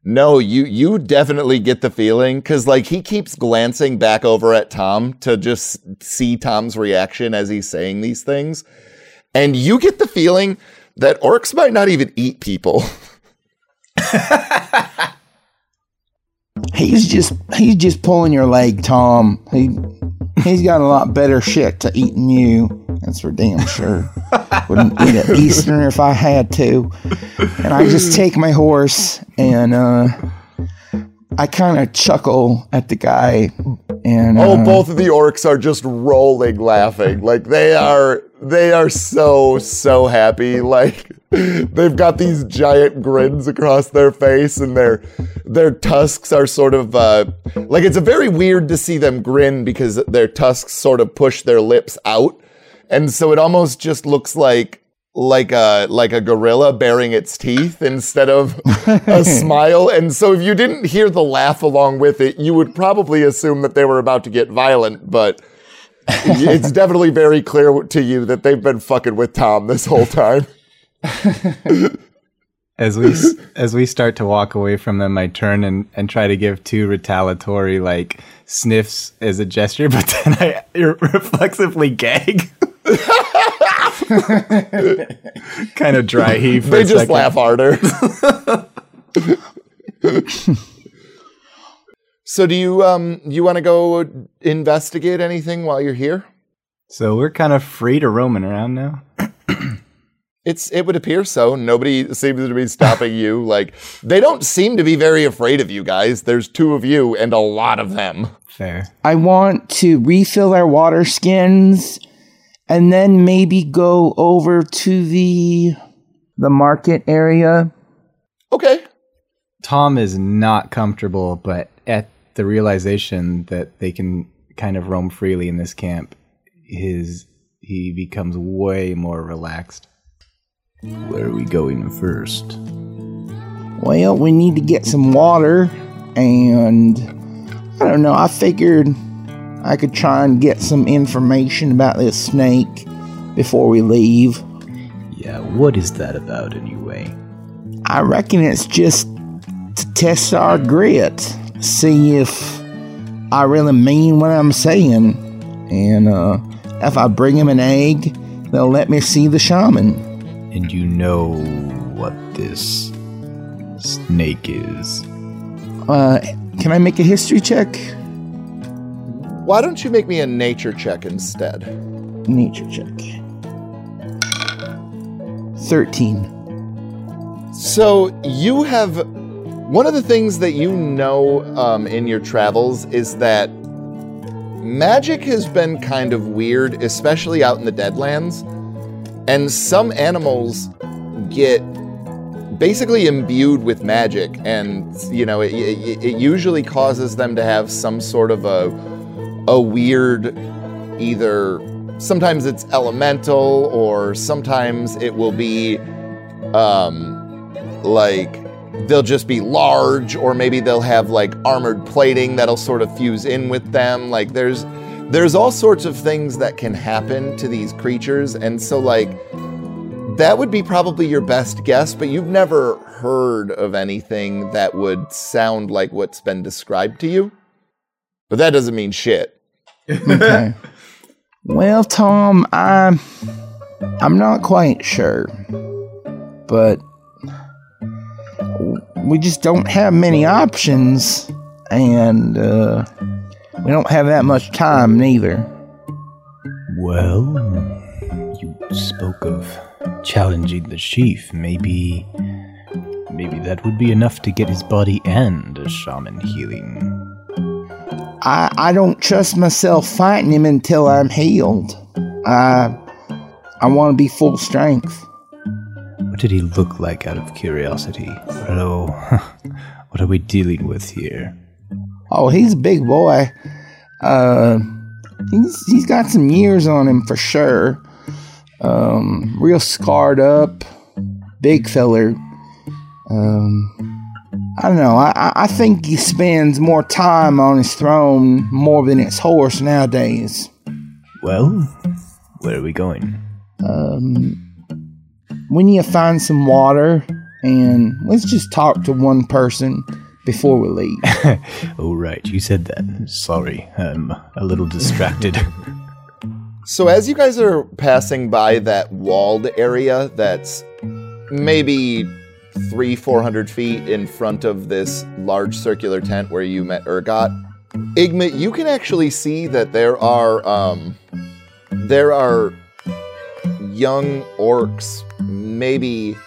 No, you you definitely get the feeling because like he keeps glancing back over at Tom to just see Tom's reaction as he's saying these things, and you get the feeling that orcs might not even eat people. He's just he's just pulling your leg, Tom. He he's got a lot better shit to eat than you. That's for damn sure. Wouldn't eat an Easterner if I had to. And I just take my horse and uh, I kind of chuckle at the guy. And uh, Oh, both of the orcs are just rolling laughing. Like they are they are so so happy. Like they've got these giant grins across their face and their their tusks are sort of uh like it's a very weird to see them grin because their tusks sort of push their lips out. And so it almost just looks like like a like a gorilla baring its teeth instead of a smile. And so if you didn't hear the laugh along with it, you would probably assume that they were about to get violent, but it's definitely very clear to you that they've been fucking with Tom this whole time. As we as we start to walk away from them, I turn and, and try to give two retaliatory like sniffs as a gesture, but then I reflexively gag. Kind of dry heave. They just second. laugh harder. so do you um you want to go investigate anything while you're here? So we're kind of free to roaming around now. It's it would appear so. Nobody seems to be stopping you. Like they don't seem to be very afraid of you guys. There's two of you and a lot of them. Fair. I want to refill our water skins and then maybe go over to the the market area. Okay. Tom is not comfortable, but at the realization that they can kind of roam freely in this camp, his he becomes way more relaxed. Where are we going first? Well, we need to get some water and I don't know, I figured I could try and get some information about this snake before we leave. Yeah, what is that about anyway? I reckon it's just to test our grit, see if I really mean what I'm saying. And uh, if I bring him an egg, they'll let me see the shaman. And you know what this snake is? Uh, can I make a history check? Why don't you make me a nature check instead? Nature check. 13. So you have one of the things that you know um, in your travels is that magic has been kind of weird, especially out in the Deadlands, and some animals get basically imbued with magic, and you know it, it, it usually causes them to have some sort of a a weird either sometimes it's elemental or sometimes it will be um like they'll just be large or maybe they'll have like armored plating that'll sort of fuse in with them. Like there's there's all sorts of things that can happen to these creatures. And so like that would be probably your best guess but you've never heard of anything that would sound like what's been described to you. But that doesn't mean shit Okay. well, Tom, I'm I'm not quite sure, but we just don't have many options, and uh, we don't have that much time neither. Well, you spoke of challenging the chief. Maybe. Maybe that would be enough to get his body and a shaman healing. I I don't trust myself fighting him until I'm healed. I I want to be full strength. What did he look like out of curiosity? Hello, what are we dealing with here? Oh, he's a big boy. Uh, he's he's got some years on him for sure. Um, real scarred up, big feller. Um, I don't know. I I- I think he spends more time on his throne more than his horse nowadays. Well, where are we going? Um, we need to find some water, and let's just talk to one person before we leave. Oh, right, you said that. Sorry, I'm a little distracted. So as you guys are passing by that walled area that's maybe three, four hundred feet in front of this large circular tent where you met Urgot, Igmit, you can actually see that there are um, there are young orcs, maybe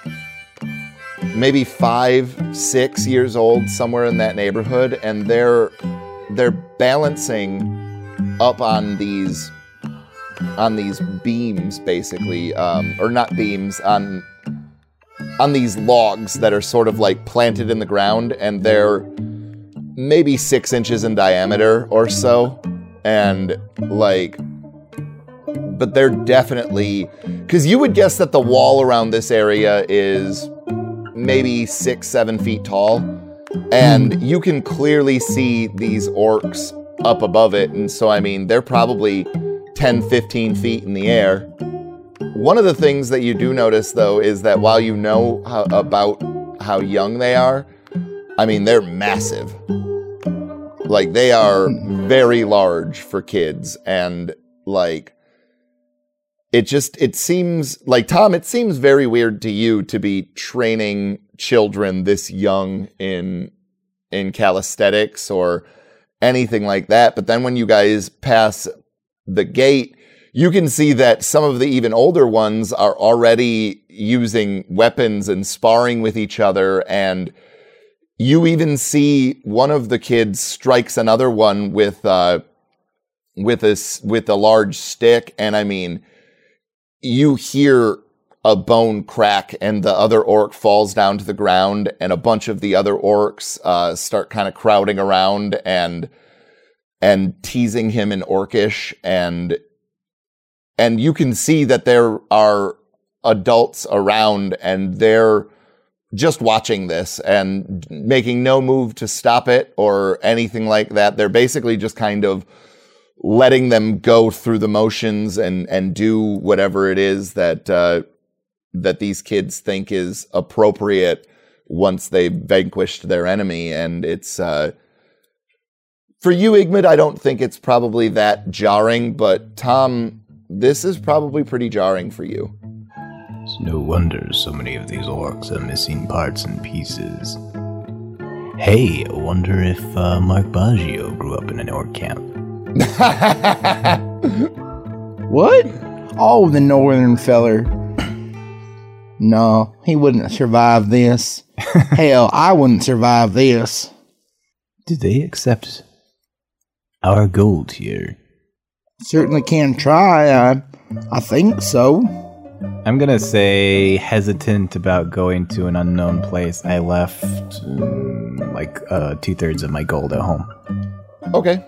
maybe five, six years old, somewhere in that neighborhood, and they're they're balancing up on these on these beams, basically, um, or not beams on on these logs that are sort of like planted in the ground, and they're maybe six inches in diameter or so, and like but they're definitely because you would guess that the wall around this area is maybe six, seven feet tall, and hmm. you can clearly see these orcs up above it. And so, I mean, they're probably 10, 15 feet in the air. One of the things that you do mm-hmm. notice, though, is that while you know how, about how young they are, I mean, they're massive. Like, they are mm-hmm. very large for kids, and like, it just it seems like Tom it seems very weird to you to be training children this young in in calisthenics or anything like that but then when you guys pass the gate you can see that some of the even older ones are already using weapons and sparring with each other and you even see one of the kids strikes another one with uh with a with a large stick and i mean you hear a bone crack and the other orc falls down to the ground and a bunch of the other orcs uh, start kind of crowding around and and teasing him in orcish and and you can see that there are adults around and they're just watching this and making no move to stop it or anything like that they're basically just kind of letting them go through the motions and and do whatever it is that uh, that these kids think is appropriate once they've vanquished their enemy. And it's uh, for you, Igmit. I don't think it's probably that jarring, but Tom, this is probably pretty jarring for you. It's no wonder so many of these orcs are missing parts and pieces. Hey, I wonder if uh, Mark Baggio grew up in an orc camp. What? Oh, the northern feller. No, he wouldn't survive this. Hell, I wouldn't survive this. Did they accept our gold here? Certainly can try. I, I think so. I'm gonna say hesitant about going to an unknown place. I left mm, like uh, two thirds of my gold at home. Okay.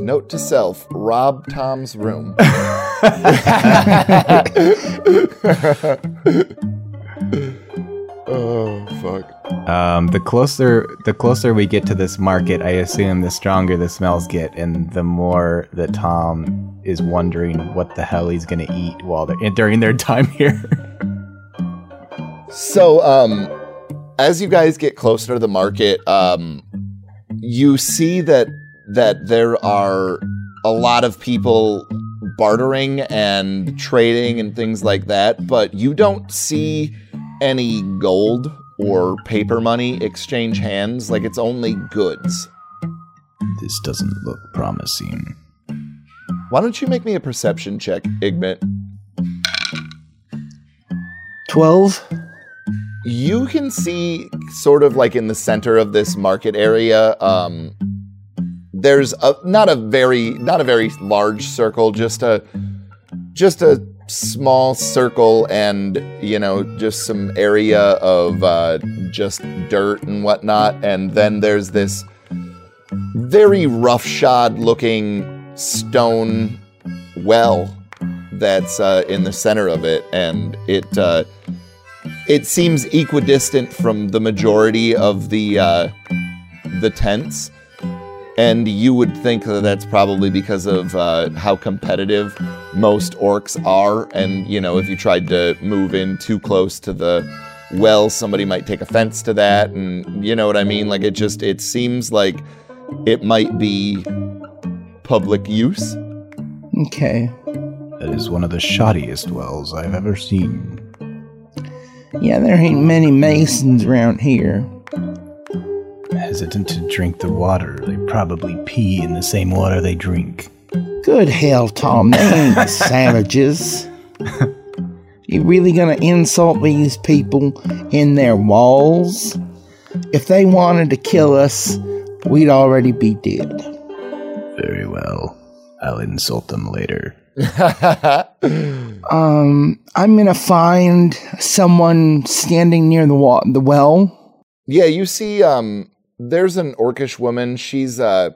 Note to self: rob Tom's room. oh fuck. Um, the closer the closer we get to this market, I assume the stronger the smells get, and the more that Tom is wondering what the hell he's gonna eat while they're during their time here. So, um, as you guys get closer to the market, um, you see that that there are a lot of people bartering and trading and things like that, but you don't see any gold or paper money exchange hands. Like it's only goods. This doesn't look promising. Why don't you make me a perception check, Igmit? 12? You can see, sort of like in the center of this market area, um, there's a not a very not a very large circle, just a just a small circle and you know just some area of uh, just dirt and whatnot. And then there's this very roughshod looking stone well that's uh, in the center of it. And it uh, it seems equidistant from the majority of the uh, the tents. And you would think that that's probably because of uh, how competitive most orcs are. And, you know, if you tried to move in too close to the well, somebody might take offense to that. And, you know what I mean? Like, it just, it seems like it might be public use. Okay. That is one of the shoddiest wells I've ever seen. Yeah, there ain't many masons around here. Hesitant to drink the water. They probably pee in the same water they drink. Good hell, Tom. They ain't savages. You really gonna insult these people in their walls? If they wanted to kill us, we'd already be dead. Very well. I'll insult them later. Um, I'm gonna find someone standing near the wa- the well. Yeah, you see, um, there's an orcish woman. She's uh,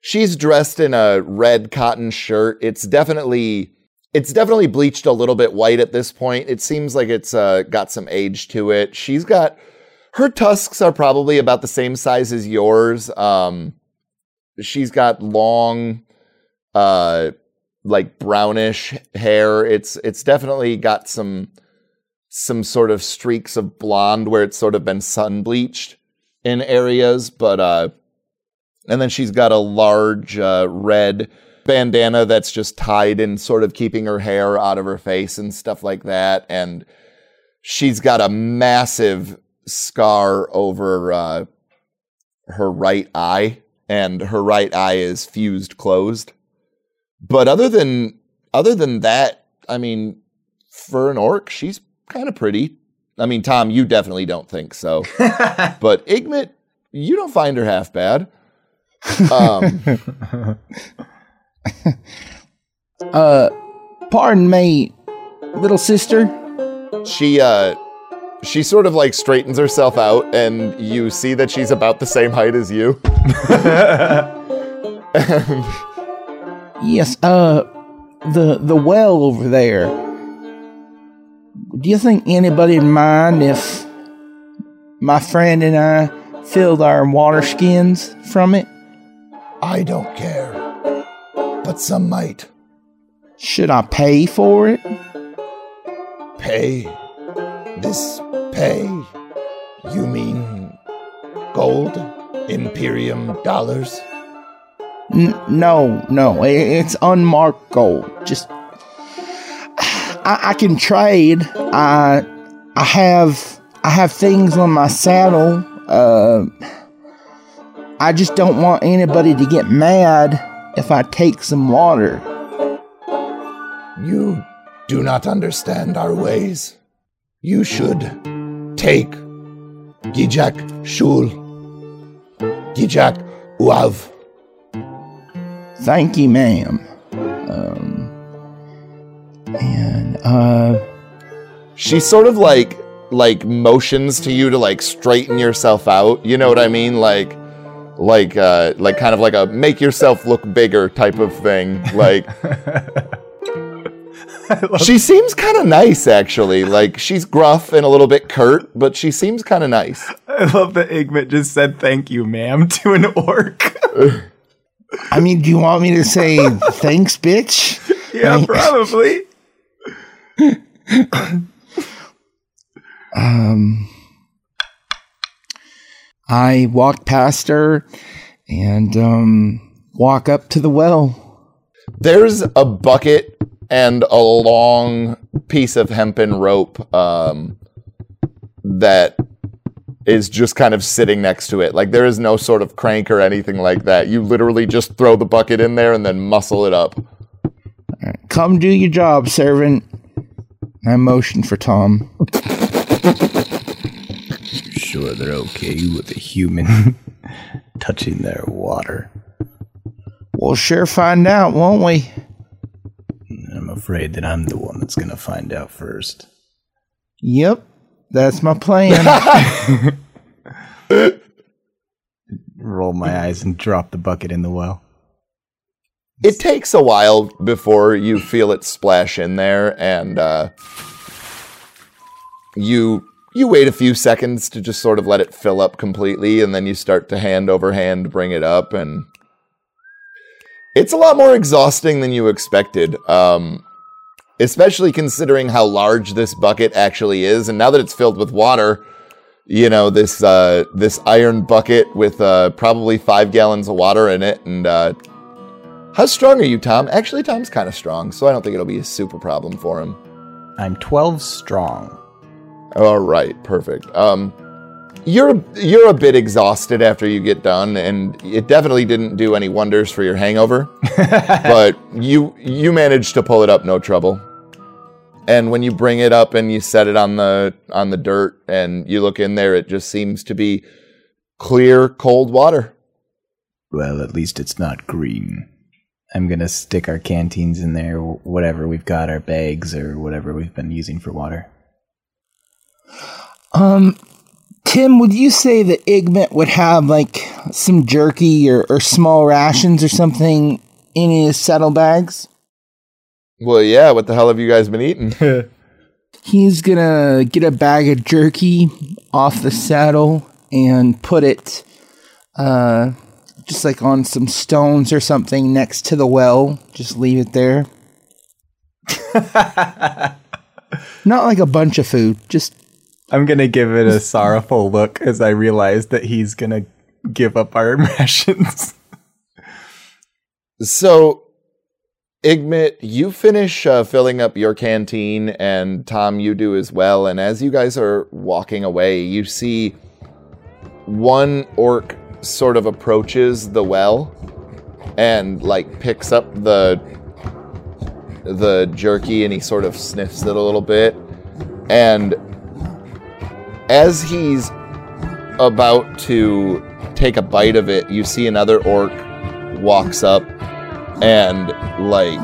she's dressed in a red cotton shirt. It's definitely, it's definitely bleached a little bit white at this point. It seems like it's uh, got some age to it. She's got her tusks are probably about the same size as yours. Um, she's got long, uh, like brownish hair. It's it's definitely got some some sort of streaks of blonde where it's sort of been sun bleached in areas, but uh and then she's got a large uh, red bandana that's just tied and sort of keeping her hair out of her face and stuff like that. And she's got a massive scar over uh, her right eye, and her right eye is fused closed. But other than other than that, I mean, for an orc, she's kind of pretty. I mean, Tom, you definitely don't think so, but Igmit, you don't find her half bad. Um, Uh, pardon me, little sister. she uh, she sort of like straightens herself out, and you see that she's about the same height as you. Yes, uh, the the well over there. Do you think anybody'd mind if my friend and I filled our water skins from it? I don't care. But some might. Should I pay for it? Pay? This pay? You mean gold? Imperium dollars? N- no, no, it's unmarked gold. Just I, I can trade. I I have I have things on my saddle. Uh, I just don't want anybody to get mad if I take some water. You do not understand our ways. You should take Gijak Shul. Gijak Uav. Thank you, ma'am. Um, and uh, she sort of like like motions to you to like straighten yourself out. You know what I mean? Like like uh like kind of like a make yourself look bigger type of thing. Like she seems kind of nice actually. Like she's gruff and a little bit curt, but she seems kind of nice. I love that Igmit just said thank you, ma'am, to an orc. I mean, do you want me to say thanks, bitch? yeah, Like- probably. Um, I walk past her and um, walk up to the well. There's a bucket and a long piece of hempen rope um, that is just kind of sitting next to it. Like there is no sort of crank or anything like that. You literally just throw the bucket in there and then muscle it up. Come do your job, servant. I motion for Tom. Sure, they're okay with a human touching their water. We'll sure find out, won't we? I'm afraid that I'm the one that's gonna find out first. Yep, that's my plan. Roll my eyes and drop the bucket in the well. It takes a while before you feel it splash in there, and uh, you you wait a few seconds to just sort of let it fill up completely, and then you start to hand over hand bring it up, and it's a lot more exhausting than you expected. Um, especially considering how large this bucket actually is, and now that it's filled with water, you know this uh, this iron bucket with uh, probably five gallons of water in it, and uh, how strong are you, Tom? Actually, Tom's kind of strong, so I don't think it'll be a super problem for him. I'm 12 strong. All right, perfect. Um, you're you're a bit exhausted after you get done, and it definitely didn't do any wonders for your hangover. but you you managed to pull it up, no trouble. and when you bring it up and you set it on the on the dirt and you look in there, it just seems to be clear, cold water. Well, at least it's not green. I'm gonna stick our canteens in there, whatever we've got, our bags or whatever we've been using for water. Um, Tim, would you say that Igmit would have like some jerky or, or small rations or something in his saddlebags? Well, yeah. What the hell have you guys been eating? He's gonna get a bag of jerky off the saddle and put it, uh, just like on some stones or something next to the well. Just leave it there. Not like a bunch of food, just I'm gonna give it a sorrowful look as I realize that he's gonna give up our rations. So, Igmit, you finish uh, filling up your canteen, and Tom, you do as well. And as you guys are walking away, you see one orc sort of approaches the well and like picks up the the jerky and he sort of sniffs it a little bit and as he's about to take a bite of it you see another orc walks up and like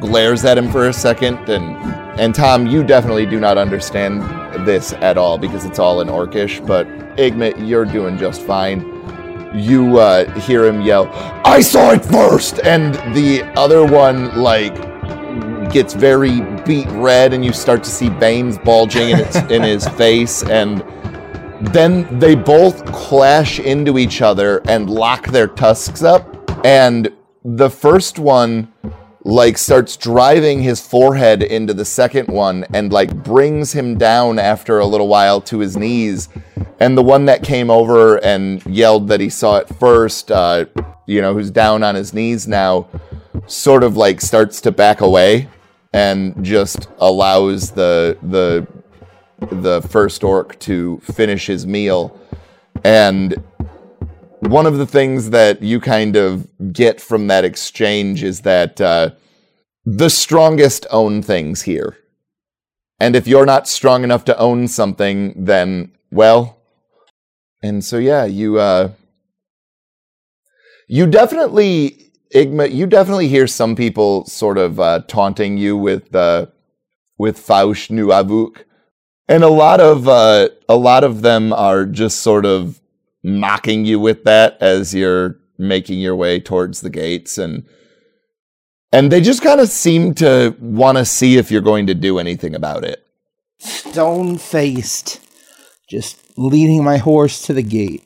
glares at him for a second. And and Tom you definitely do not understand this at all because it's all in orcish but Igmit you're doing just fine. You uh, hear him yell I saw it first! And the other one like gets very beet red and you start to see veins bulging in, its, in his face and then they both clash into each other and lock their tusks up and the first one like starts driving his forehead into the second one and like brings him down after a little while to his knees and the one that came over and yelled that he saw it first uh, you know who's down on his knees now sort of like starts to back away and just allows the the the first orc to finish his meal and one of the things that you kind of get from that exchange is that uh, the strongest own things here. And if you're not strong enough to own something, then, well. And so, yeah, you, uh, you definitely, Igmit, you definitely hear some people sort of uh, taunting you with, uh, with Fausch Nuavuk. And a lot of, uh, a lot of them are just sort of mocking you with that as you're making your way towards the gates and and they just kind of seem to want to see if you're going to do anything about it. stone faced, just leading my horse to the gate.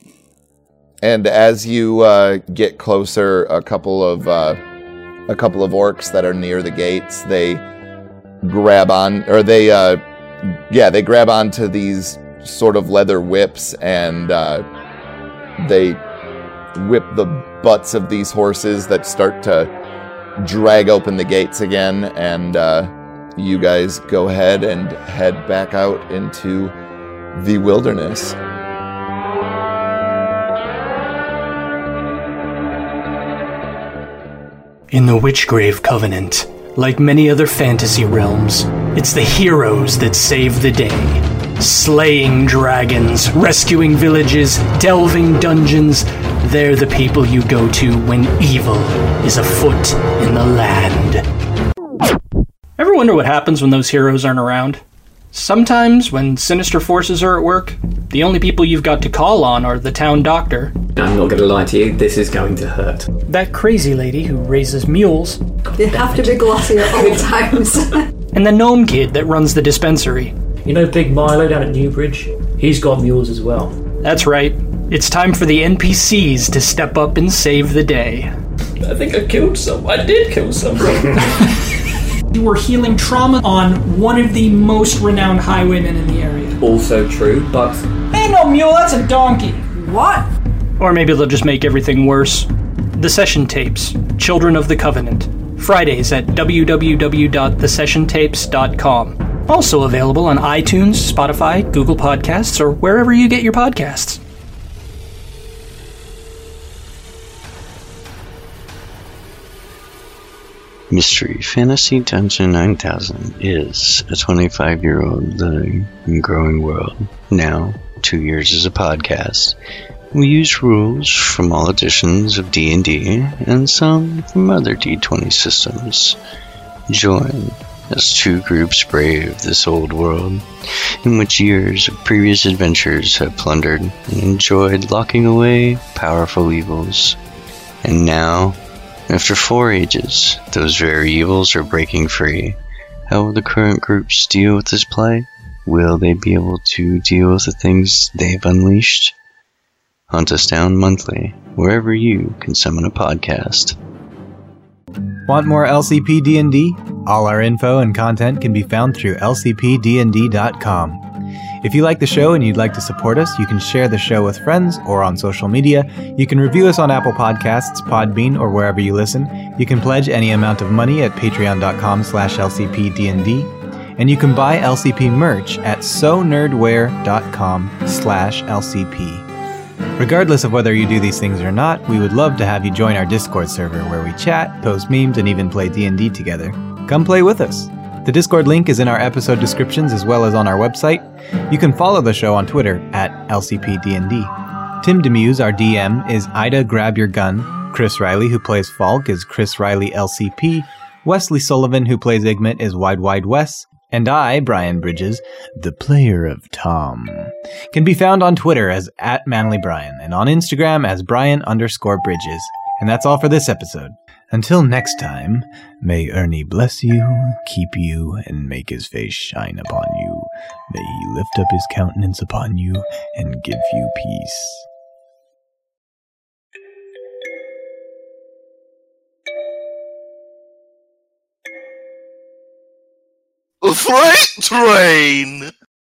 And as you uh, get closer, a couple of uh, a couple of orcs that are near the gates, they grab on, or they, uh, yeah, they grab onto these sort of leather whips, and uh, they whip the butts of these horses that start to drag open the gates again, and uh, you guys go ahead and head back out into the wilderness. In the Witchgrave Covenant, like many other fantasy realms, it's the heroes that save the day. Slaying dragons, rescuing villages, delving dungeons, they're the people you go to when evil is afoot in the land. Ever wonder what happens when those heroes aren't around? Sometimes, when sinister forces are at work, the only people you've got to call on are the town doctor, I'm not going to lie to you, this is going to hurt. that crazy lady who raises mules, They have to be glossy at all times. and the gnome kid that runs the dispensary. You know Big Milo down at Newbridge? He's got mules as well. That's right. It's time for the NPCs to step up and save the day. I think I killed some. I did kill someone. You were healing trauma on one of the most renowned highwaymen in the area. also true, but Ain't no mule, that's a donkey. what? Or maybe they'll just make everything worse. The Session Tapes, Children of the Covenant. Fridays at www.thesessiontapes.com. Also available on iTunes, Spotify, Google Podcasts, or wherever you get your podcasts. Mystery Fantasy Dungeon 9000 is a 25 year old living and growing world. Now, two years as a podcast. We use rules from all editions of D&D and some from other D20 systems. Join as two groups brave this old world, in which years of previous adventures have plundered and enjoyed locking away powerful evils. And now, after four ages, those very evils are breaking free. How will the current groups deal with this plight? Will they be able to deal with the things they've unleashed? Hunt us down monthly, wherever you can summon a podcast. Want more LCP D&D? All our info and content can be found through lcpdnd.com. If you like the show and you'd like to support us, you can share the show with friends or on social media. You can review us on Apple Podcasts, Podbean, or wherever you listen. You can pledge any amount of money at patreon.com slash lcpdnd. And you can buy LCP merch at sonerdwear.com slash lcp. Regardless of whether you do these things or not, we would love to have you join our Discord server where we chat, post memes, and even play D&D together. Come play with us. The Discord link is in our episode descriptions as well as on our website. You can follow the show on Twitter at LCPDND. Tim Demuse, our DM, is Ida Grab Your Gun. Chris Riley, who plays Falk, is Chris Riley LCP. Wesley Sullivan, who plays Igmit, is Wide Wide Wes. And I, Brian Bridges, the player of Tom, can be found on Twitter as at ManlyBrian and on Instagram as Brian underscore Bridges. And that's all for this episode. Until next time, may Ernie bless you, keep you, and make his face shine upon you. May he lift up his countenance upon you and give you peace. Freight train!